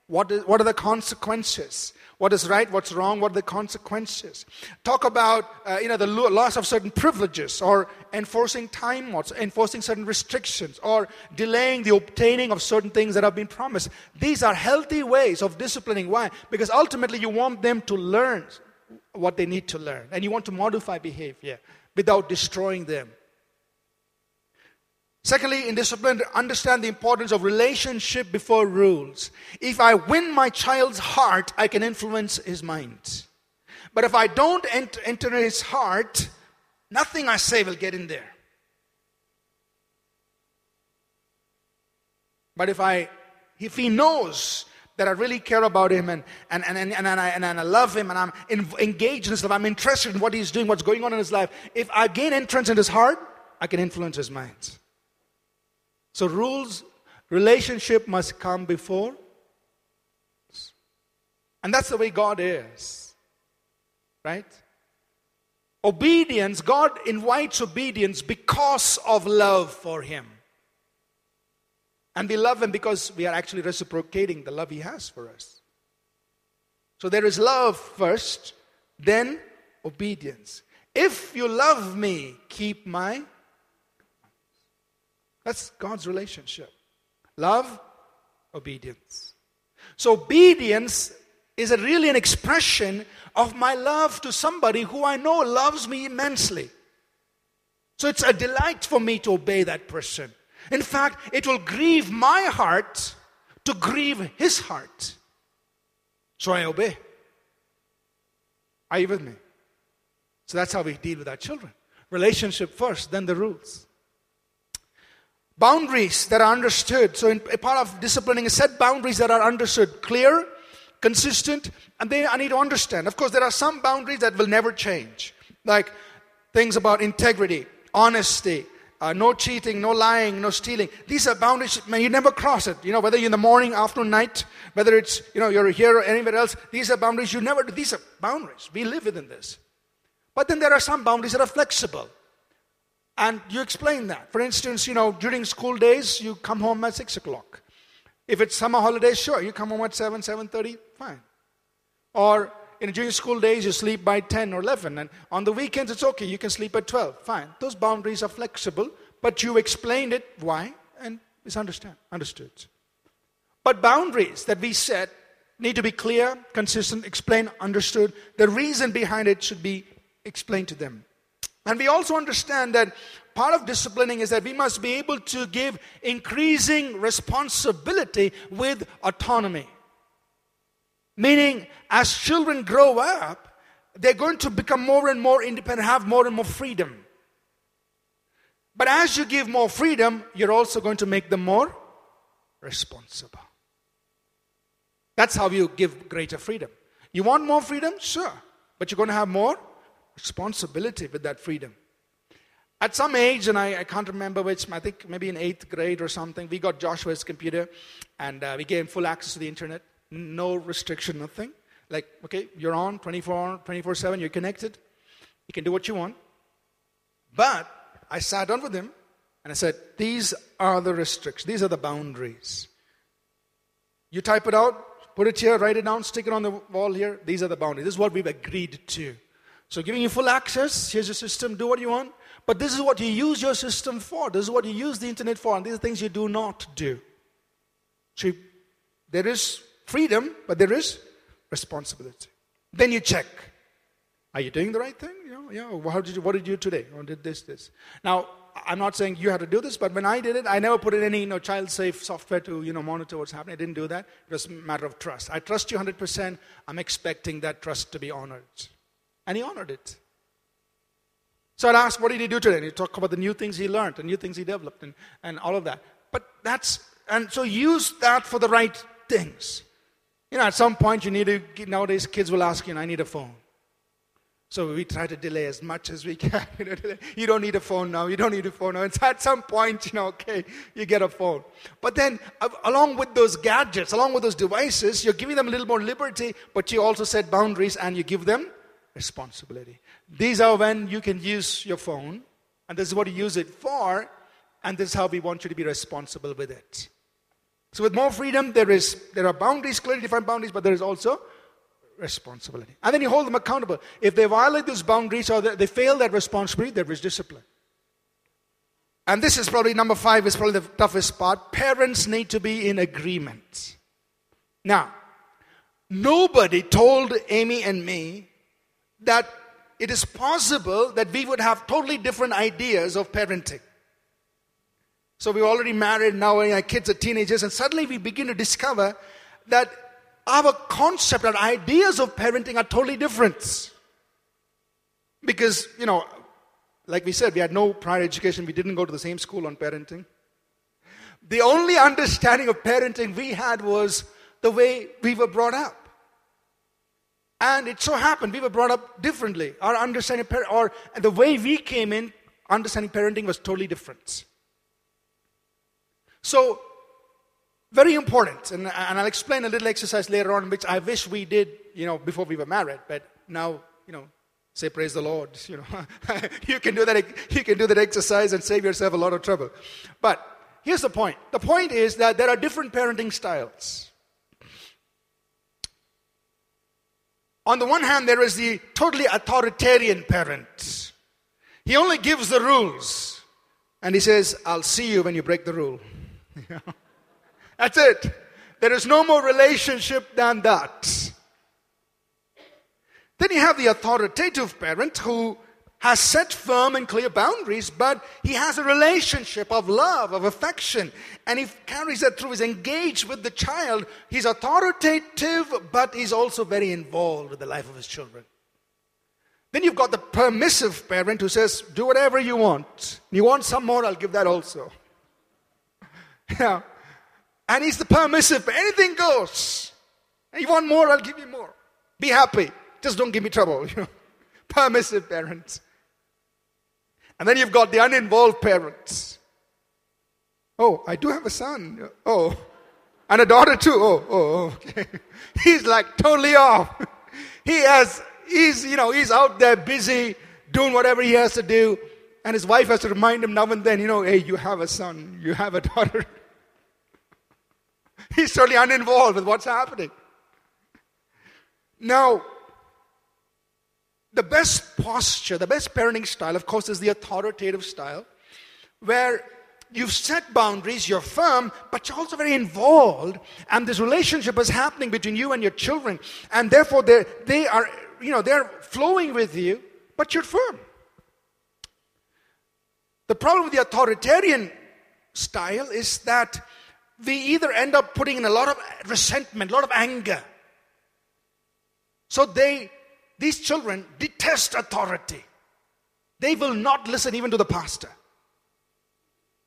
what, is, what are the consequences. What is right, what's wrong, what are the consequences. Talk about uh, you know, the loss of certain privileges or enforcing time mods, enforcing certain restrictions or delaying the obtaining of certain things that have been promised. These are healthy ways of disciplining. Why? Because ultimately you want them to learn what they need to learn and you want to modify behavior without destroying them. Secondly, in discipline, understand the importance of relationship before rules. If I win my child's heart, I can influence his mind. But if I don't enter, his heart, nothing I say will get in there. But if I, if he knows that I really care about him and, and, and, and, and, I, and I love him and I'm in, engaged in his life, I'm interested in what he's doing, what's going on in his life, if I gain entrance in his heart, I can influence his mind. So, rules, relationship must come before. And that's the way God is. Right? Obedience, God invites obedience because of love for Him. And we love him because we are actually reciprocating the love he has for us. So there is love first, then obedience. If you love me, keep my. That's God's relationship. Love, obedience. So obedience is a really an expression of my love to somebody who I know loves me immensely. So it's a delight for me to obey that person. In fact, it will grieve my heart to grieve his heart. So I obey. Are you with me? So that's how we deal with our children. Relationship first, then the rules. Boundaries that are understood. So, in, a part of disciplining is set boundaries that are understood, clear, consistent, and they I need to understand. Of course, there are some boundaries that will never change, like things about integrity, honesty, uh, no cheating, no lying, no stealing. These are boundaries, man, you never cross it. You know, whether you're in the morning, afternoon, night, whether it's, you know, you're here or anywhere else, these are boundaries you never, these are boundaries. We live within this. But then there are some boundaries that are flexible. And you explain that. For instance, you know, during school days, you come home at 6 o'clock. If it's summer holidays, sure, you come home at 7, 7.30, fine. Or in during school days, you sleep by 10 or 11. And on the weekends, it's okay, you can sleep at 12, fine. Those boundaries are flexible, but you explained it, why, and it's understand, understood. But boundaries that we set need to be clear, consistent, explained, understood. The reason behind it should be explained to them. And we also understand that part of disciplining is that we must be able to give increasing responsibility with autonomy. Meaning, as children grow up, they're going to become more and more independent, have more and more freedom. But as you give more freedom, you're also going to make them more responsible. That's how you give greater freedom. You want more freedom? Sure. But you're going to have more responsibility with that freedom. At some age, and I, I, can't remember which, I think maybe in eighth grade or something, we got Joshua's computer and uh, we gave him full access to the internet. No restriction, nothing. Like, okay, you're on 24 24 7, you're connected. You can do what you want. But I sat down with him and I said, These are the restrictions, these are the boundaries. You type it out, put it here, write it down, stick it on the wall here. These are the boundaries. This is what we've agreed to. So, giving you full access, here's your system, do what you want. But this is what you use your system for. This is what you use the internet for. And these are things you do not do. So, there is freedom, but there is responsibility. Then you check. Are you doing the right thing? You know, yeah. How did you, what did you do today? Or did this, this? Now, I'm not saying you had to do this, but when I did it, I never put in any you know, child safe software to you know, monitor what's happening. I didn't do that. It was a matter of trust. I trust you 100%. I'm expecting that trust to be honored. And he honored it. So I'd ask, what did he do today? And he talk about the new things he learned, the new things he developed, and, and all of that. But that's, and so use that for the right things. You know, at some point you need to, nowadays kids will ask you, I need a phone. So we try to delay as much as we can. you don't need a phone now. You don't need a phone now. And at some point, you know, okay, you get a phone. But then, along with those gadgets, along with those devices, you're giving them a little more liberty, but you also set boundaries and you give them responsibility. These are when you can use your phone, and this is what you use it for, and this is how we want you to be responsible with it. So, with more freedom, there, is, there are boundaries, clearly defined boundaries, but there is also responsibility. And then you hold them accountable. If they violate those boundaries or they fail that responsibility, there is discipline. And this is probably number five, is probably the toughest part. Parents need to be in agreement. Now, nobody told Amy and me that it is possible that we would have totally different ideas of parenting. So we're already married now, and our kids are teenagers, and suddenly we begin to discover that our concept, our ideas of parenting are totally different. Because, you know, like we said, we had no prior education, we didn't go to the same school on parenting. The only understanding of parenting we had was the way we were brought up. And it so happened we were brought up differently. Our understanding, or the way we came in, understanding parenting was totally different. So, very important, and, and I'll explain a little exercise later on, which I wish we did, you know, before we were married. But now, you know, say praise the Lord. You know, you can do that. You can do that exercise and save yourself a lot of trouble. But here's the point the point is that there are different parenting styles. On the one hand, there is the totally authoritarian parent. He only gives the rules. And he says, I'll see you when you break the rule. That's it. There is no more relationship than that. Then you have the authoritative parent who has set firm and clear boundaries, but he has a relationship of love, of affection, and he carries that through. He's engaged with the child. He's authoritative, but he's also very involved with the life of his children. Then you've got the permissive parent who says, Do whatever you want. You want some more, I'll give that also. Yeah. And he's the permissive, anything goes. You want more, I'll give you more. Be happy. Just don't give me trouble, you know. Permissive parents. And then you've got the uninvolved parents. Oh, I do have a son. Oh, and a daughter too. Oh, oh, oh okay. He's like totally off. He has, he's, you know, he's out there busy doing whatever he has to do. And his wife has to remind him now and then, you know, hey, you have a son, you have a daughter. He's totally uninvolved with what's happening. Now, the best posture, the best parenting style, of course, is the authoritative style, where you've set boundaries, you're firm, but you're also very involved, and this relationship is happening between you and your children, and therefore they they are, you know, they're flowing with you, but you're firm. The problem with the authoritarian style is that we either end up putting in a lot of resentment, a lot of anger. So they these children detest authority. They will not listen even to the pastor.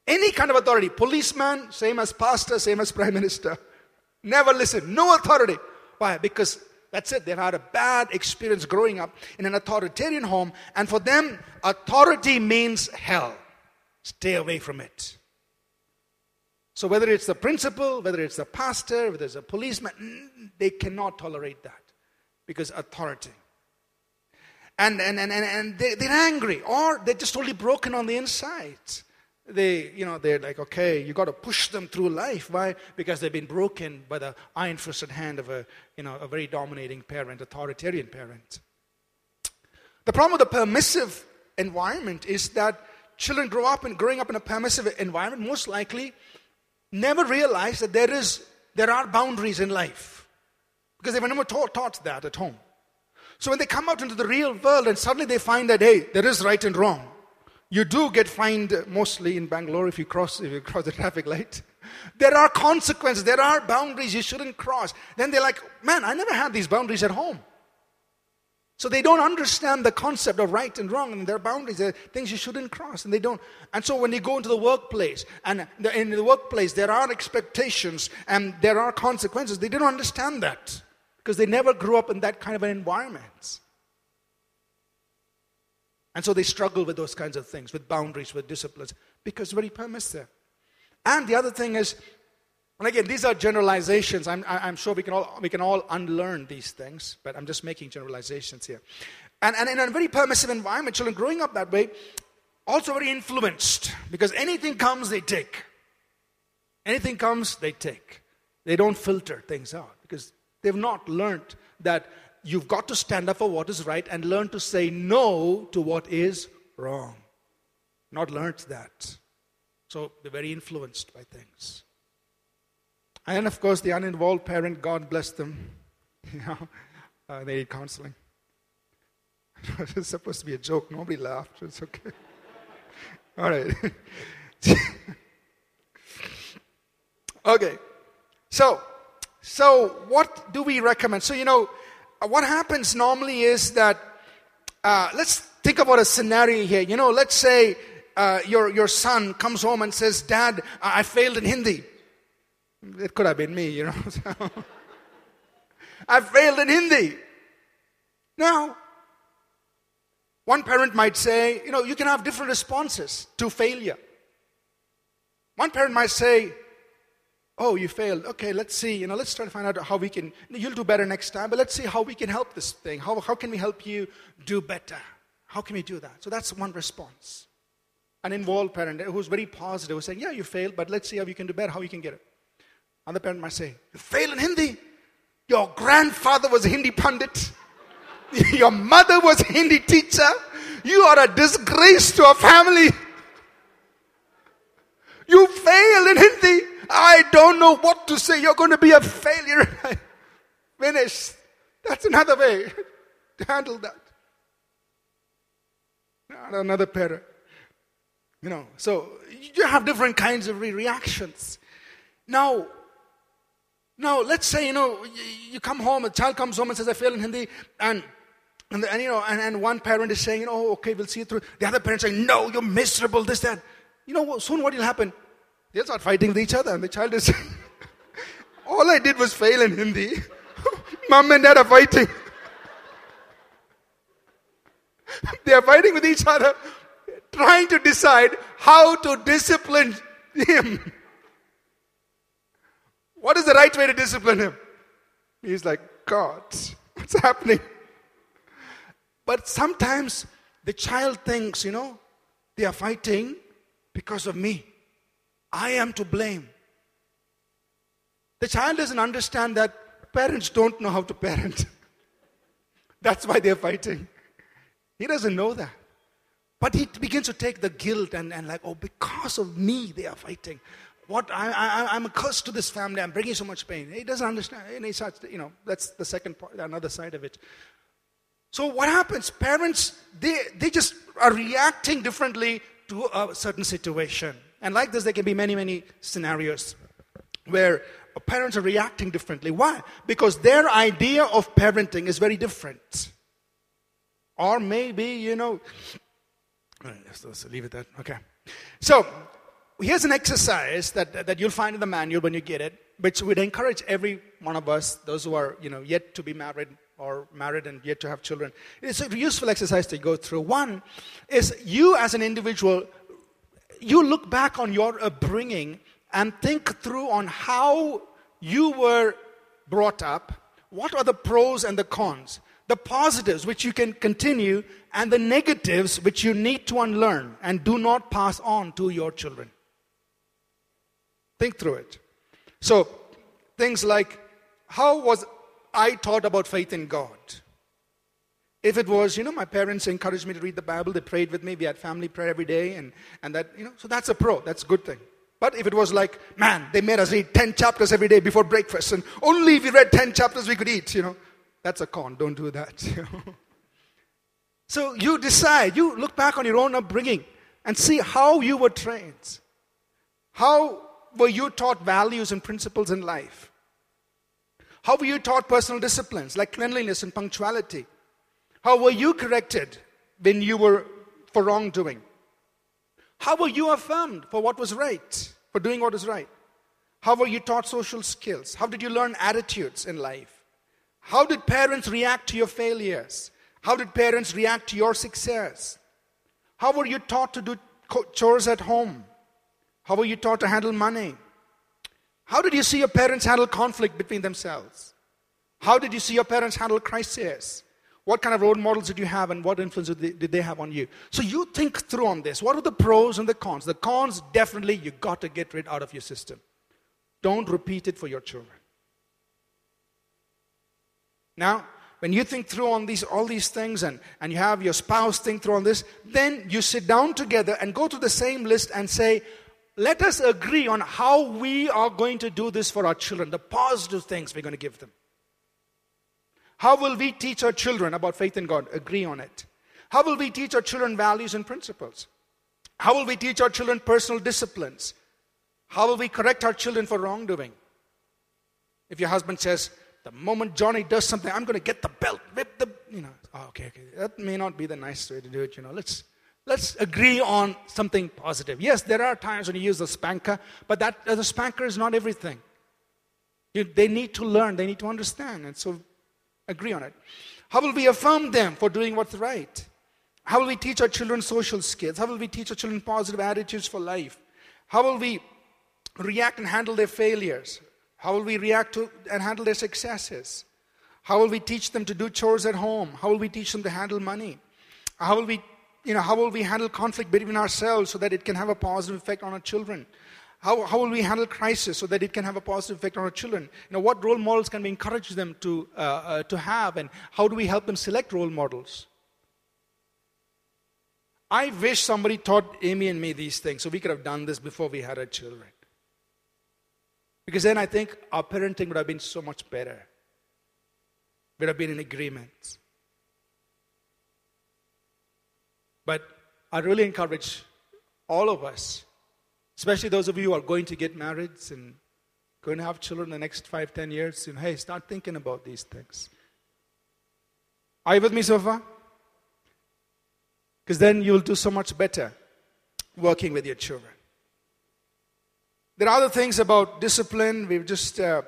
Any kind of authority, policeman, same as pastor, same as prime minister. Never listen. No authority. Why? Because that's it. They've had a bad experience growing up in an authoritarian home, and for them, authority means hell. Stay away from it. So, whether it's the principal, whether it's the pastor, whether it's a policeman, they cannot tolerate that because authority. And, and, and, and they, they're angry or they're just totally broken on the inside. They you know they're like okay you got to push them through life. Why? Because they've been broken by the iron-fisted hand of a you know a very dominating parent authoritarian parent. The problem with the permissive environment is that children grow up and growing up in a permissive environment most likely never realize that there is there are boundaries in life because they were never taught, taught that at home so when they come out into the real world and suddenly they find that, hey, there is right and wrong. You do get fined mostly in Bangalore if you cross if you cross the traffic light. There are consequences, there are boundaries you shouldn't cross. Then they're like, man, I never had these boundaries at home. So they don't understand the concept of right and wrong, and their boundaries, there are things you shouldn't cross, and they don't. And so when you go into the workplace, and in the workplace there are expectations and there are consequences, they don't understand that because they never grew up in that kind of an environment. And so they struggle with those kinds of things, with boundaries, with disciplines, because very permissive. And the other thing is, and again, these are generalizations. I'm, I'm sure we can, all, we can all unlearn these things, but I'm just making generalizations here. And, and in a very permissive environment, children growing up that way, also very influenced, because anything comes, they take. Anything comes, they take. They don't filter things out because They've not learned that you've got to stand up for what is right and learn to say no to what is wrong. Not learned that. So they're very influenced by things. And of course, the uninvolved parent, God bless them. You know, uh, they need counseling. it's supposed to be a joke. Nobody laughed. It's okay. All right. okay. So, so, what do we recommend? So, you know, what happens normally is that, uh, let's think about a scenario here. You know, let's say uh, your, your son comes home and says, Dad, I failed in Hindi. It could have been me, you know. I failed in Hindi. Now, one parent might say, you know, you can have different responses to failure. One parent might say, Oh, you failed. Okay, let's see. You know, let's try to find out how we can. You'll do better next time, but let's see how we can help this thing. How, how can we help you do better? How can we do that? So that's one response. an involved parent who's very positive, who's saying, Yeah, you failed, but let's see how you can do better, how you can get it. Other parent might say, You fail in Hindi. Your grandfather was a Hindi pundit. Your mother was a Hindi teacher. You are a disgrace to our family. You fail in Hindi. I don't know what to say. You're going to be a failure. Finish. That's another way to handle that. Another parent. You know, so you have different kinds of reactions. Now, now let's say, you know, you, you come home, a child comes home and says, I failed in Hindi, and and, and, you know, and, and one parent is saying, oh, okay, we'll see it through. The other parent saying, no, you're miserable, this, that. You know, soon what will happen? They'll start fighting with each other, and the child is all I did was fail in Hindi. Mom and dad are fighting. they are fighting with each other, trying to decide how to discipline him. What is the right way to discipline him? He's like, God, what's happening? But sometimes the child thinks, you know, they are fighting because of me. I am to blame. The child doesn't understand that parents don't know how to parent. That's why they're fighting. He doesn't know that. But he begins to take the guilt and, and like, oh, because of me, they are fighting. What I, I'm a curse to this family. I'm bringing so much pain. He doesn't understand. And he starts, you know, that's the second part, another side of it. So what happens? Parents, they, they just are reacting differently to a certain situation. And like this, there can be many, many scenarios where parents are reacting differently. Why? Because their idea of parenting is very different. Or maybe, you know, let's, leave it that. Okay. So here's an exercise that, that you'll find in the manual when you get it, which would encourage every one of us, those who are, you know, yet to be married or married and yet to have children. It's a useful exercise to go through. One is you as an individual, you look back on your upbringing and think through on how you were brought up. What are the pros and the cons? The positives which you can continue and the negatives which you need to unlearn and do not pass on to your children. Think through it. So, things like how was I taught about faith in God? If it was, you know, my parents encouraged me to read the Bible, they prayed with me, we had family prayer every day, and, and that, you know, so that's a pro, that's a good thing. But if it was like, man, they made us read 10 chapters every day before breakfast, and only if we read 10 chapters we could eat, you know, that's a con, don't do that. so you decide, you look back on your own upbringing and see how you were trained. How were you taught values and principles in life? How were you taught personal disciplines like cleanliness and punctuality? How were you corrected when you were for wrongdoing? How were you affirmed for what was right, for doing what is right? How were you taught social skills? How did you learn attitudes in life? How did parents react to your failures? How did parents react to your success? How were you taught to do chores at home? How were you taught to handle money? How did you see your parents handle conflict between themselves? How did you see your parents handle crisis? What kind of role models did you have and what influence did they, did they have on you? So you think through on this. What are the pros and the cons? The cons, definitely, you got to get rid out of your system. Don't repeat it for your children. Now, when you think through on these all these things and, and you have your spouse think through on this, then you sit down together and go to the same list and say, let us agree on how we are going to do this for our children, the positive things we're going to give them. How will we teach our children about faith in God? Agree on it. How will we teach our children values and principles? How will we teach our children personal disciplines? How will we correct our children for wrongdoing? If your husband says, the moment Johnny does something, I'm going to get the belt, whip the, you know, oh, okay, okay. That may not be the nice way to do it, you know. Let's, let's agree on something positive. Yes, there are times when you use the spanker, but that the spanker is not everything. You, they need to learn, they need to understand, and so agree on it. How will we affirm them for doing what's right? How will we teach our children social skills? How will we teach our children positive attitudes for life? How will we react and handle their failures? How will we react to and handle their successes? How will we teach them to do chores at home? How will we teach them to handle money? How will we you know, how will we handle conflict between ourselves so that it can have a positive effect on our children? How, how will we handle crisis so that it can have a positive effect on our children? You know, what role models can we encourage them to, uh, uh, to have, and how do we help them select role models? I wish somebody taught Amy and me these things so we could have done this before we had our children. Because then I think our parenting would have been so much better. We'd have been in agreement. But I really encourage all of us Especially those of you who are going to get married and going to have children in the next five, ten years. Know, hey, start thinking about these things. Are you with me so far? Because then you'll do so much better working with your children. There are other things about discipline. We've just, uh,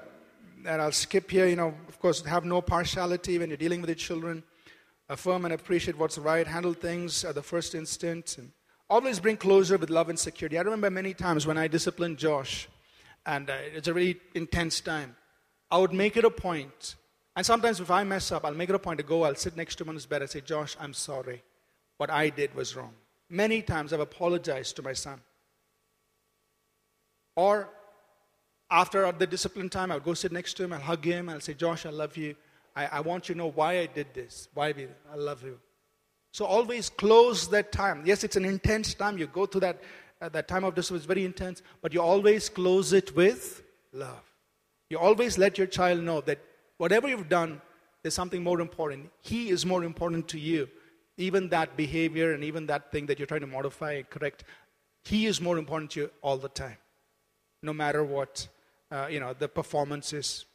and I'll skip here, you know, of course, have no partiality when you're dealing with your children. Affirm and appreciate what's right. Handle things at the first instant. And always bring closure with love and security. I remember many times when I disciplined Josh, and uh, it's a really intense time. I would make it a point, and sometimes if I mess up, I'll make it a point to go, I'll sit next to him on his bed and say, Josh, I'm sorry. What I did was wrong. Many times I've apologized to my son. Or after the discipline time, I'll go sit next to him, I'll hug him, I'll say, Josh, I love you. I, I want you to know why I did this, why we, I love you. So always close that time. Yes, it's an intense time. You go through that, uh, that time of discipline, it's very intense, but you always close it with love. You always let your child know that whatever you've done, there's something more important. He is more important to you. Even that behavior and even that thing that you're trying to modify and correct, he is more important to you all the time. No matter what, uh, you know, the performance is,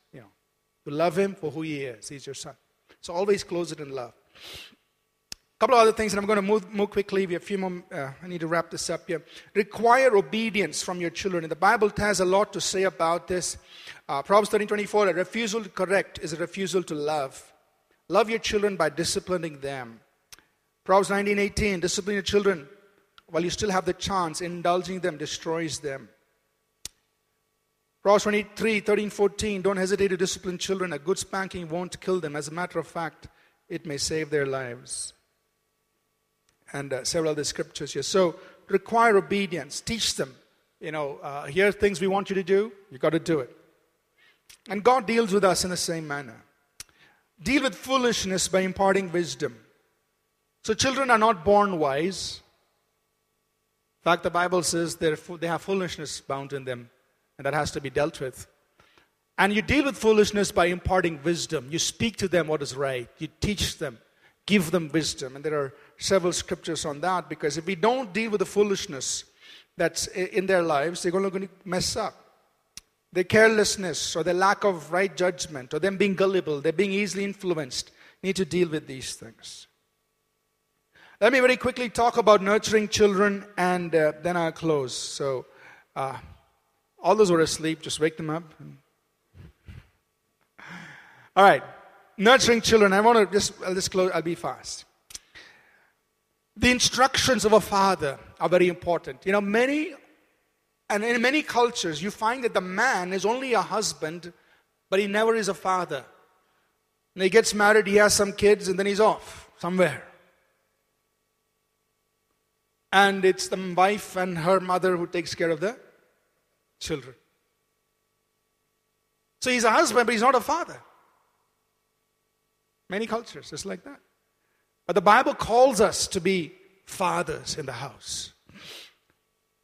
love him for who he is. He's your son. So always close it in love A couple of other things, and I'm going to move, move quickly. We have a few more. Uh, I need to wrap this up here. Require obedience from your children. And the Bible has a lot to say about this. Uh, Proverbs 13 24, a refusal to correct is a refusal to love. Love your children by disciplining them. Proverbs 19 18, discipline your children while you still have the chance. Indulging them destroys them. Proverbs 23 13 14, don't hesitate to discipline children. A good spanking won't kill them. As a matter of fact, it may save their lives and uh, several other scriptures here. So require obedience. Teach them. You know, uh, here are things we want you to do. You've got to do it. And God deals with us in the same manner. Deal with foolishness by imparting wisdom. So children are not born wise. In fact, the Bible says they have foolishness bound in them, and that has to be dealt with. And you deal with foolishness by imparting wisdom. You speak to them what is right. You teach them, give them wisdom. And there are several scriptures on that because if we don't deal with the foolishness that's in their lives, they're going to mess up. Their carelessness or their lack of right judgment or them being gullible, they're being easily influenced. Need to deal with these things. Let me very quickly talk about nurturing children and uh, then I'll close. So, uh, all those who are asleep, just wake them up. All right, nurturing children. I want to just, I'll just close, I'll be fast. The instructions of a father are very important. You know, many, and in many cultures, you find that the man is only a husband, but he never is a father. And he gets married, he has some kids, and then he's off somewhere. And it's the wife and her mother who takes care of the children. So he's a husband, but he's not a father. Many cultures, it's like that. But the Bible calls us to be fathers in the house.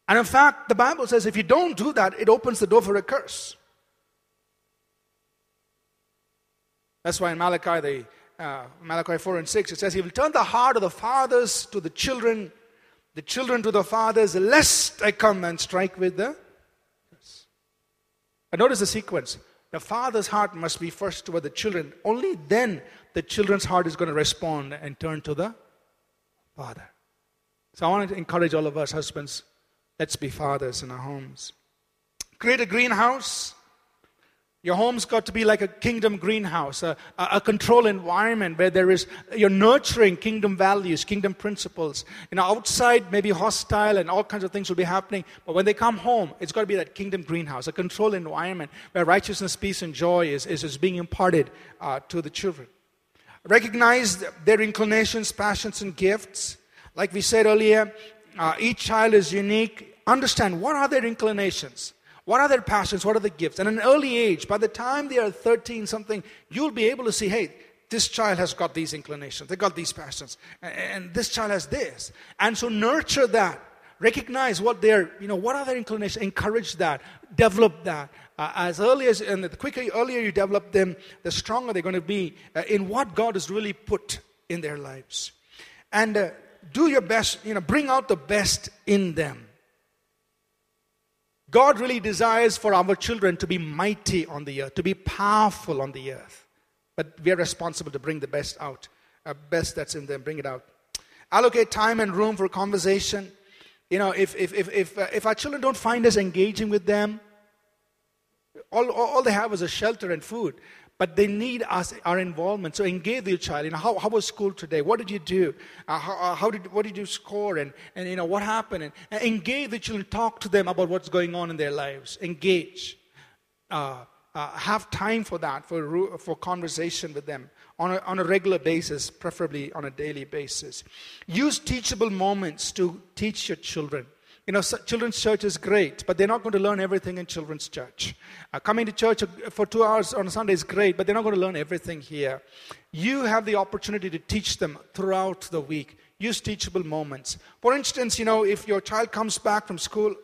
And in fact, the Bible says if you don't do that, it opens the door for a curse. That's why in Malachi, the, uh, Malachi 4 and 6, it says, He will turn the heart of the fathers to the children, the children to the fathers, lest I come and strike with the. And notice the sequence. The father's heart must be first toward the children. Only then the children's heart is going to respond and turn to the father. So I want to encourage all of us, husbands, let's be fathers in our homes. Create a greenhouse your home's got to be like a kingdom greenhouse, a, a, control environment where there is, you're nurturing kingdom values, kingdom principles. You know, outside maybe hostile and all kinds of things will be happening, but when they come home, it's got to be that kingdom greenhouse, a control environment where righteousness, peace, and joy is, is, is being imparted uh, to the children. Recognize their inclinations, passions, and gifts. Like we said earlier, uh, each child is unique. Understand what are their inclinations? What are their passions? What are the gifts? And at an early age, by the time they are 13 something, you'll be able to see, hey, this child has got these inclinations, they got these passions, and, and this child has this. And so nurture that. Recognize what their, you know, what are their inclinations, encourage that, develop that. Uh, as early as, and the quicker, earlier you develop them, the stronger they're going to be uh, in what God has really put in their lives. And uh, do your best, you know, bring out the best in them. God really desires for our children to be mighty on the earth, to be powerful on the earth. But we are responsible to bring the best out, uh, best that's in them, bring it out. Allocate time and room for conversation. You know, if, if, if, if, uh, if our children don't find us engaging with them, all, all they have is a shelter and food but they need us, our involvement. So engage your child. You know, how, how was school today? What did you do? Uh, how, uh, how, did, what did you score? And, and you know, what happened? And, engage the children. Talk to them about what's going on in their lives. Engage. Uh, uh, have time for that, for, for conversation with them on a, on a regular basis, preferably on a daily basis. Use teachable moments to teach your children. You know, children's church is great, but they're not going to learn everything in children's church. Uh, coming to church for two hours on Sunday is great, but they're not going to learn everything here. You have the opportunity to teach them throughout the week. Use teachable moments. For instance, you know, if your child comes back from school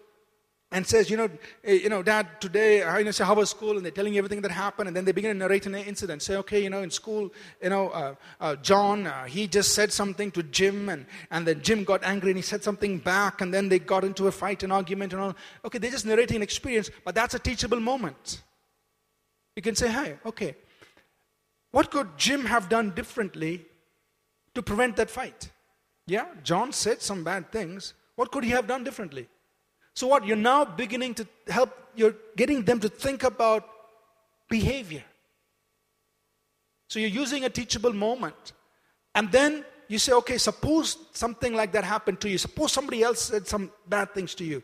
and says, you know, eh, you know, Dad, today, you know, say, how was school? And they're telling you everything that happened, and then they begin to narrate an incident. Say, okay, you know, in school, you know, uh, uh, John, uh, he just said something to Jim, and, and then Jim got angry and he said something back, and then they got into a fight, an argument, and all. Okay, they're just narrating an experience, but that's a teachable moment. You can say, hey, okay, what could Jim have done differently to prevent that fight? Yeah, John said some bad things. What could he have done differently? So, what? You're now beginning to help, you're getting them to think about behavior. So, you're using a teachable moment. And then you say, okay, suppose something like that happened to you. Suppose somebody else said some bad things to you.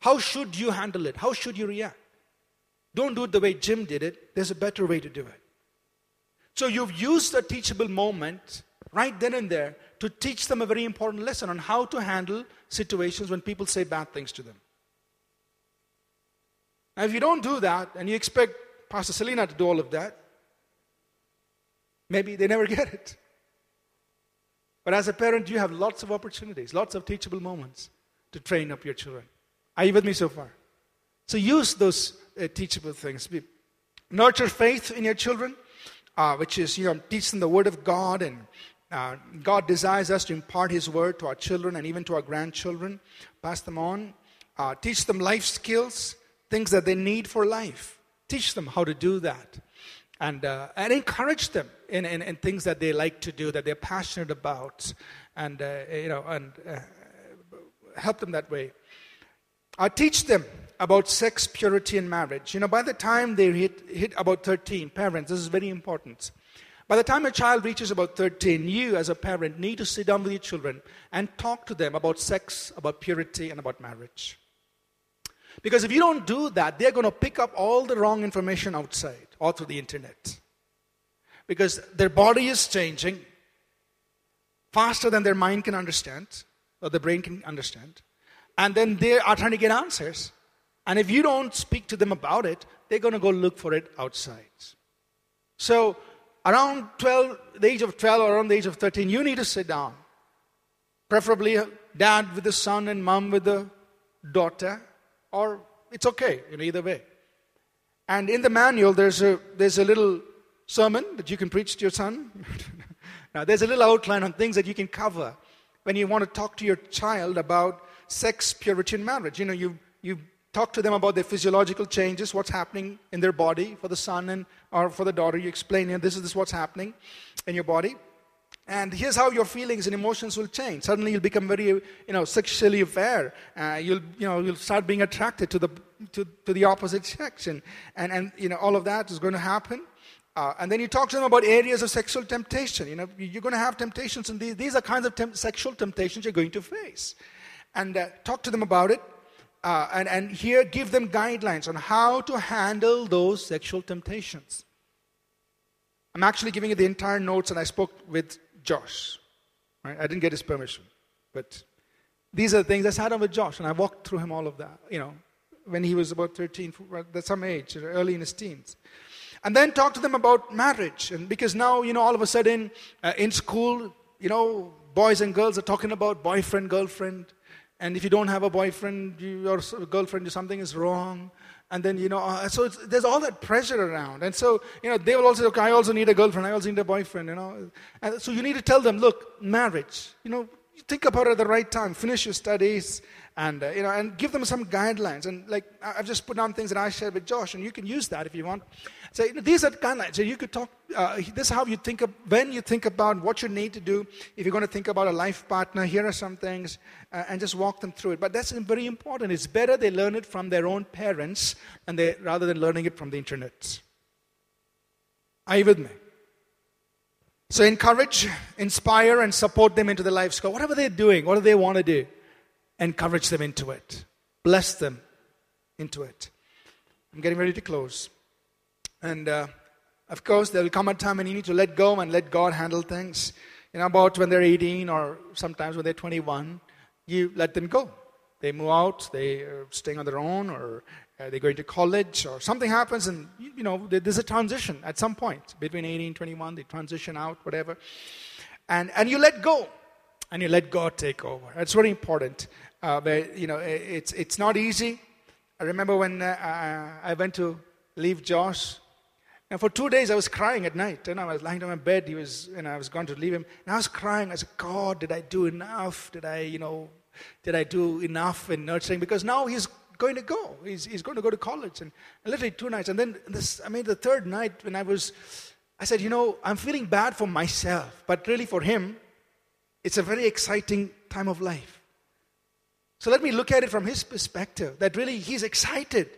How should you handle it? How should you react? Don't do it the way Jim did it. There's a better way to do it. So, you've used a teachable moment right then and there to teach them a very important lesson on how to handle situations when people say bad things to them. Now, if you don't do that and you expect Pastor Selena to do all of that, maybe they never get it. But as a parent, you have lots of opportunities, lots of teachable moments to train up your children. Are you with me so far? So use those uh, teachable things. Be, Nurture faith in your children, uh, which is, you know, teach them the Word of God and uh, God desires us to impart His word to our children and even to our grandchildren, pass them on, uh, teach them life skills, things that they need for life. Teach them how to do that. And, uh, and encourage them in, in, in, things that they like to do, that they're passionate about, and, uh, you know, and uh, help them that way. Uh, teach them about sex, purity, and marriage. You know, by the time they hit, hit about 13, parents, this is very important. By the time a child reaches about 13, you as a parent need to sit down with your children and talk to them about sex, about purity, and about marriage. Because if you don't do that, they're going to pick up all the wrong information outside or through the internet. Because their body is changing faster than their mind can understand, or the brain can understand. And then they are trying to get answers. And if you don't speak to them about it, they're going to go look for it outside. So around 12, the age of 12 or around the age of 13, you need to sit down. Preferably uh, dad with the son and mom with the daughter, or it's okay, in either way. And in the manual, there's a, there's a little sermon that you can preach to your son. now, there's a little outline on things that you can cover when you want to talk to your child about sex, purity, and marriage. You know, you, you talk to them about their physiological changes, what's happening in their body for the son and or for the daughter. You explain, you this is this what's happening in your body. And here's how your feelings and emotions will change. Suddenly you'll become very, you know, sexually aware. Uh, you'll, you know, you'll start being attracted to the, to, to the opposite sex. And, and, and, you know, all of that is going to happen. Uh, and then you talk to them about areas of sexual temptation. You know, you're going to have temptations, and these, these are kinds of temp- sexual temptations you're going to face. And uh, talk to them about it uh, and, and here give them guidelines on how to handle those sexual temptations. I'm actually giving you the entire notes, and I spoke with Josh. Right? I didn't get his permission. But these are the things I sat down with Josh and I walked through him all of that, you know, when he was about 13, that's some age, early in his teens. And then talk to them about marriage. And because now, you know, all of a sudden uh, in school, you know, boys and girls are talking about boyfriend, girlfriend. And if you don't have a boyfriend you, or girlfriend, something is wrong. And then, you know, uh, so there's all that pressure around. And so, you know, they will also say, okay, I also need a girlfriend. I also need a boyfriend, you know. And so you need to tell them, look, marriage, you know, think about it at the right time. Finish your studies and, uh, you know, and give them some guidelines. And like, I've just put down things that I shared with Josh, and you can use that if you want. So you know, these are guidelines. So you could talk, uh, this is how you think of, when you think about what you need to do. If you're going to think about a life partner, here are some things, uh, and just walk them through it. But that's very important. It's better they learn it from their own parents and they, rather than learning it from the internet. Are you with me? So encourage, inspire, and support them into the life score. Whatever they're doing, what do they want to do? Encourage them into it. Bless them into it. I'm getting ready to close. And uh, of course, there will come a time when you need to let go and let God handle things. You know, about when they're 18 or sometimes when they're 21, you let them go. They move out, they are staying on their own, or uh, they're going to college, or something happens, and you know, there's a transition at some point between 18 and 21, they transition out, whatever. And, and you let go, and you let God take over. That's very important. Uh, but, you know, it's, it's not easy. I remember when uh, I went to leave Josh and for two days, I was crying at night. And I was lying on my bed. He was, and I was going to leave him. And I was crying. I said, God, did I do enough? Did I, you know, did I do enough in nurturing? Because now he's going to go. He's, he's going to go to college. And, and literally two nights. And then this, I mean, the third night when I was, I said, you know, I'm feeling bad for myself. But really for him, it's a very exciting time of life. So let me look at it from his perspective. That really he's excited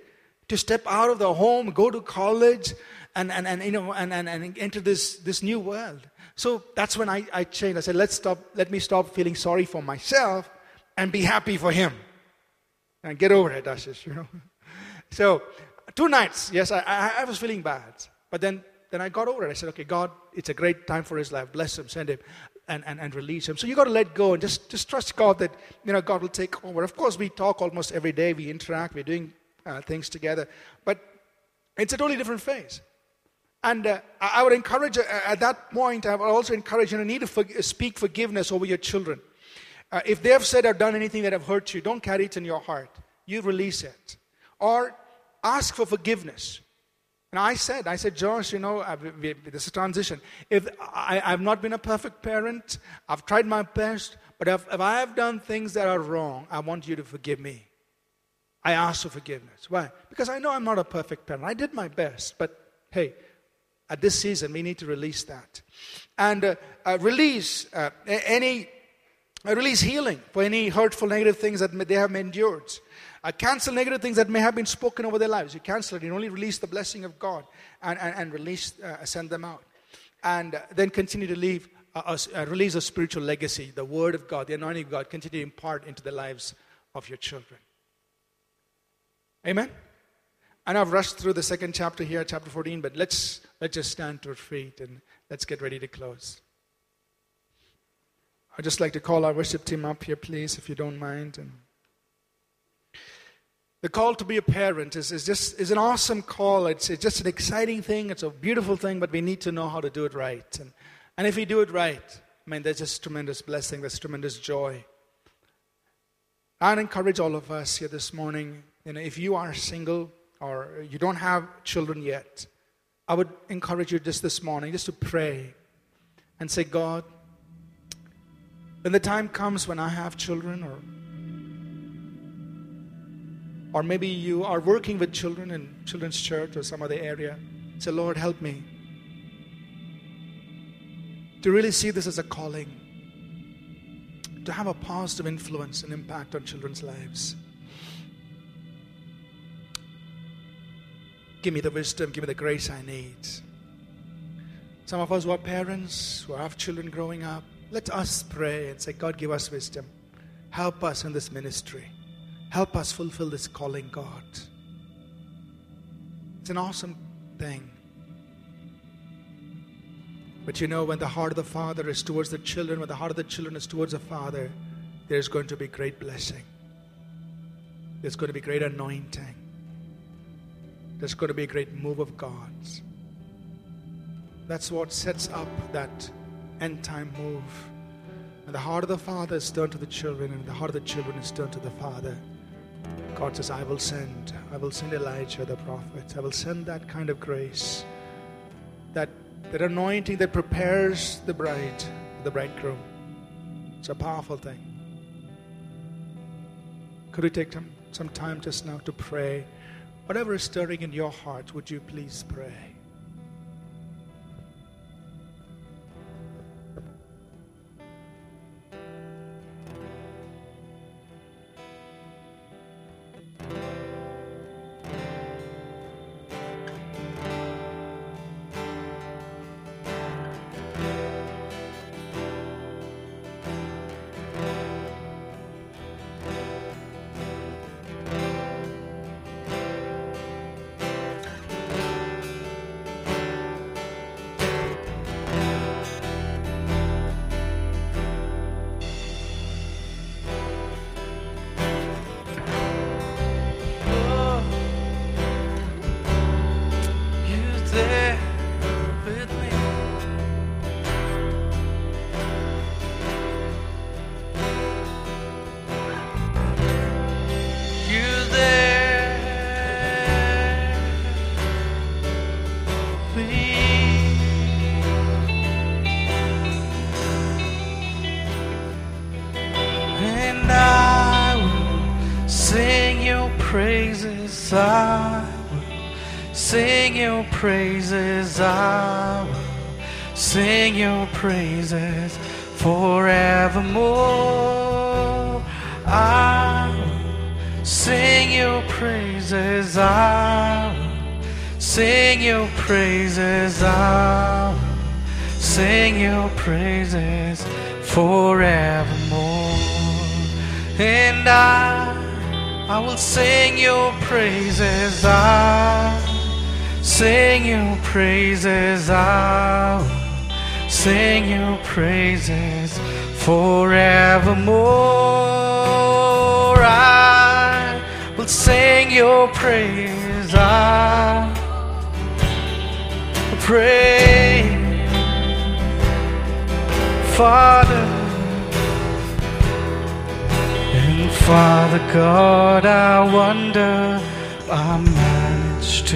to step out of the home, go to college, and, and, and, you know, and, and, and enter this, this new world. So that's when I, I changed. I said, Let's stop, let me stop feeling sorry for myself and be happy for him. And get over it, Ashish, you know. so two nights, yes, I, I, I was feeling bad. But then, then I got over it. I said, okay, God, it's a great time for his life. Bless him, send him, and, and, and release him. So you got to let go and just, just trust God that, you know, God will take over. Of course, we talk almost every day. We interact. We're doing uh, things together. But it's a totally different phase. And uh, I would encourage, uh, at that point, I would also encourage you to need to for, speak forgiveness over your children. Uh, if they have said or done anything that have hurt you, don't carry it in your heart. You release it. Or ask for forgiveness. And I said, I said, Josh, you know, I've, this is transition. If I, have not been a perfect parent, I've tried my best, but if, if I have done things that are wrong, I want you to forgive me. I ask for forgiveness. Why? Because I know I'm not a perfect parent. I did my best, but hey, at this season, we need to release that. And uh, uh, release uh, any, uh, release healing for any hurtful, negative things that may, they have endured. Uh, cancel negative things that may have been spoken over their lives. You cancel it. You only release the blessing of God and, and, and release, uh, send them out. And then continue to leave, release a spiritual legacy, the word of God, the anointing of God, continue to impart into the lives of your children. Amen? I know I've rushed through the second chapter here, chapter 14, but let's, let's just stand to our feet and let's get ready to close. I'd just like to call our worship team up here, please, if you don't mind. And the call to be a parent is, is just is an awesome call. It's, it's just an exciting thing. It's a beautiful thing, but we need to know how to do it right. And, and if we do it right, I mean, there's just tremendous blessing, there's tremendous joy. I'd encourage all of us here this morning, you know, if you are single, or you don't have children yet, I would encourage you just this morning just to pray and say, God, when the time comes when I have children, or or maybe you are working with children in children's church or some other area, say, Lord, help me to really see this as a calling, to have a positive influence and impact on children's lives. Give me the wisdom, give me the grace I need. Some of us who are parents, who have children growing up, let us pray and say, God, give us wisdom. Help us in this ministry. Help us fulfill this calling, God. It's an awesome thing. But you know, when the heart of the Father is towards the children, when the heart of the children is towards the Father, there's going to be great blessing. There's going to be great anointing. There's going to be a great move of God's. That's what sets up that end time move. And the heart of the Father is turned to the children, and the heart of the children is turned to the Father. God says, I will send. I will send Elijah the prophet. I will send that kind of grace, that, that anointing that prepares the bride, the bridegroom. It's a powerful thing. Could we take some, some time just now to pray? Whatever is stirring in your heart, would you please pray? Praises. I will sing your praises forevermore. I will sing your praises. I will sing your praises. I will sing your praises forevermore. And I, I will sing your praises. I sing your praises. Will sing your praises forevermore. I will sing your praise. I pray, Father. And Father God, I wonder I managed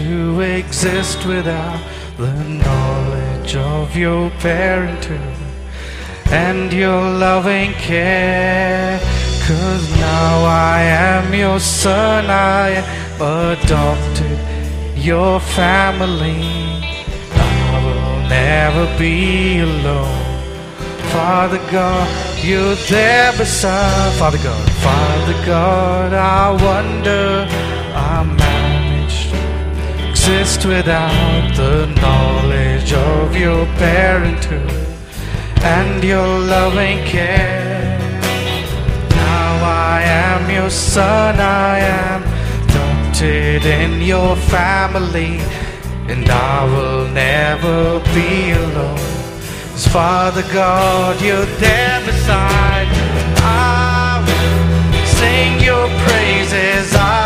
to exist without the knowledge of your parenthood and your loving care. Cause now I am your son, I am adopted, your family. I will never be alone. Father God, you're there beside. Father God, Father God, I wonder I'm. Exist without the knowledge of your parenthood and your loving care. Now I am your son, I am adopted in your family, and I will never be alone. As Father God, you're there beside me. I will sing your praises. I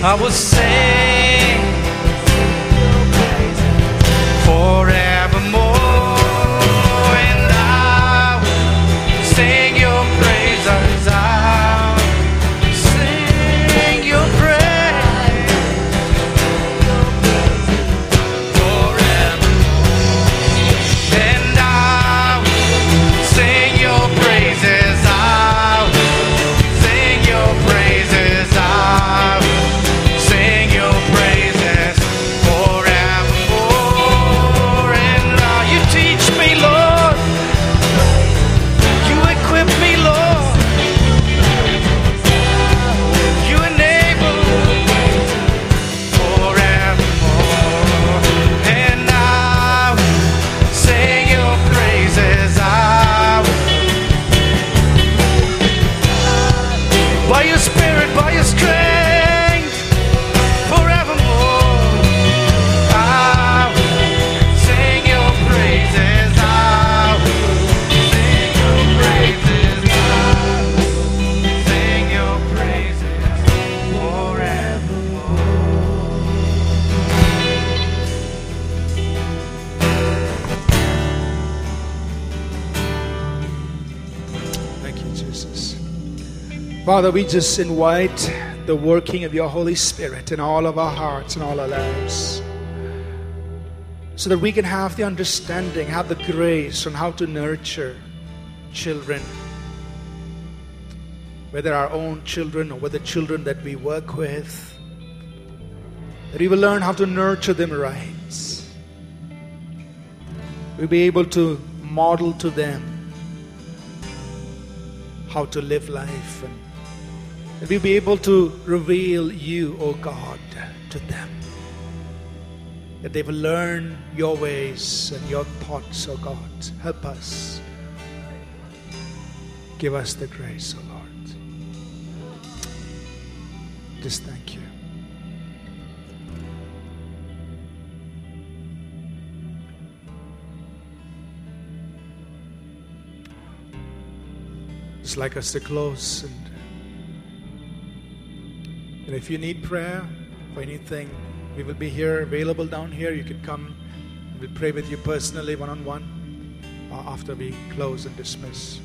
I will sing forevermore, Father, we just invite the working of your Holy Spirit in all of our hearts and all our lives so that we can have the understanding, have the grace on how to nurture children, whether our own children or whether children that we work with, that we will learn how to nurture them right. We'll be able to model to them how to live life and that we'll be able to reveal you, O oh God, to them that they will learn your ways and your thoughts, oh God. Help us. Give us the grace, oh Lord. Just thank you. Just like us to close and and if you need prayer for anything we will be here, available down here. You can come. We'll pray with you personally, one on one, after we close and dismiss.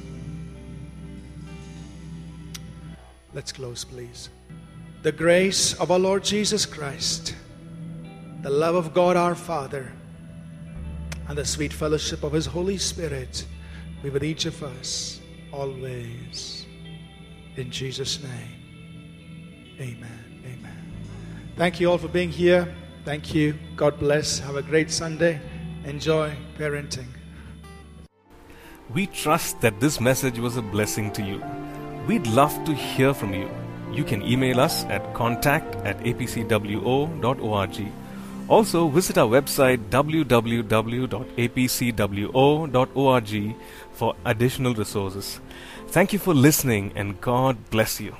Let's close, please. The grace of our Lord Jesus Christ, the love of God our Father, and the sweet fellowship of His Holy Spirit be with each of us always. In Jesus' name, amen. Thank you all for being here. Thank you. God bless. Have a great Sunday. Enjoy parenting. We trust that this message was a blessing to you. We'd love to hear from you. You can email us at contact at apcwo.org. Also, visit our website www.apcwo.org for additional resources. Thank you for listening and God bless you.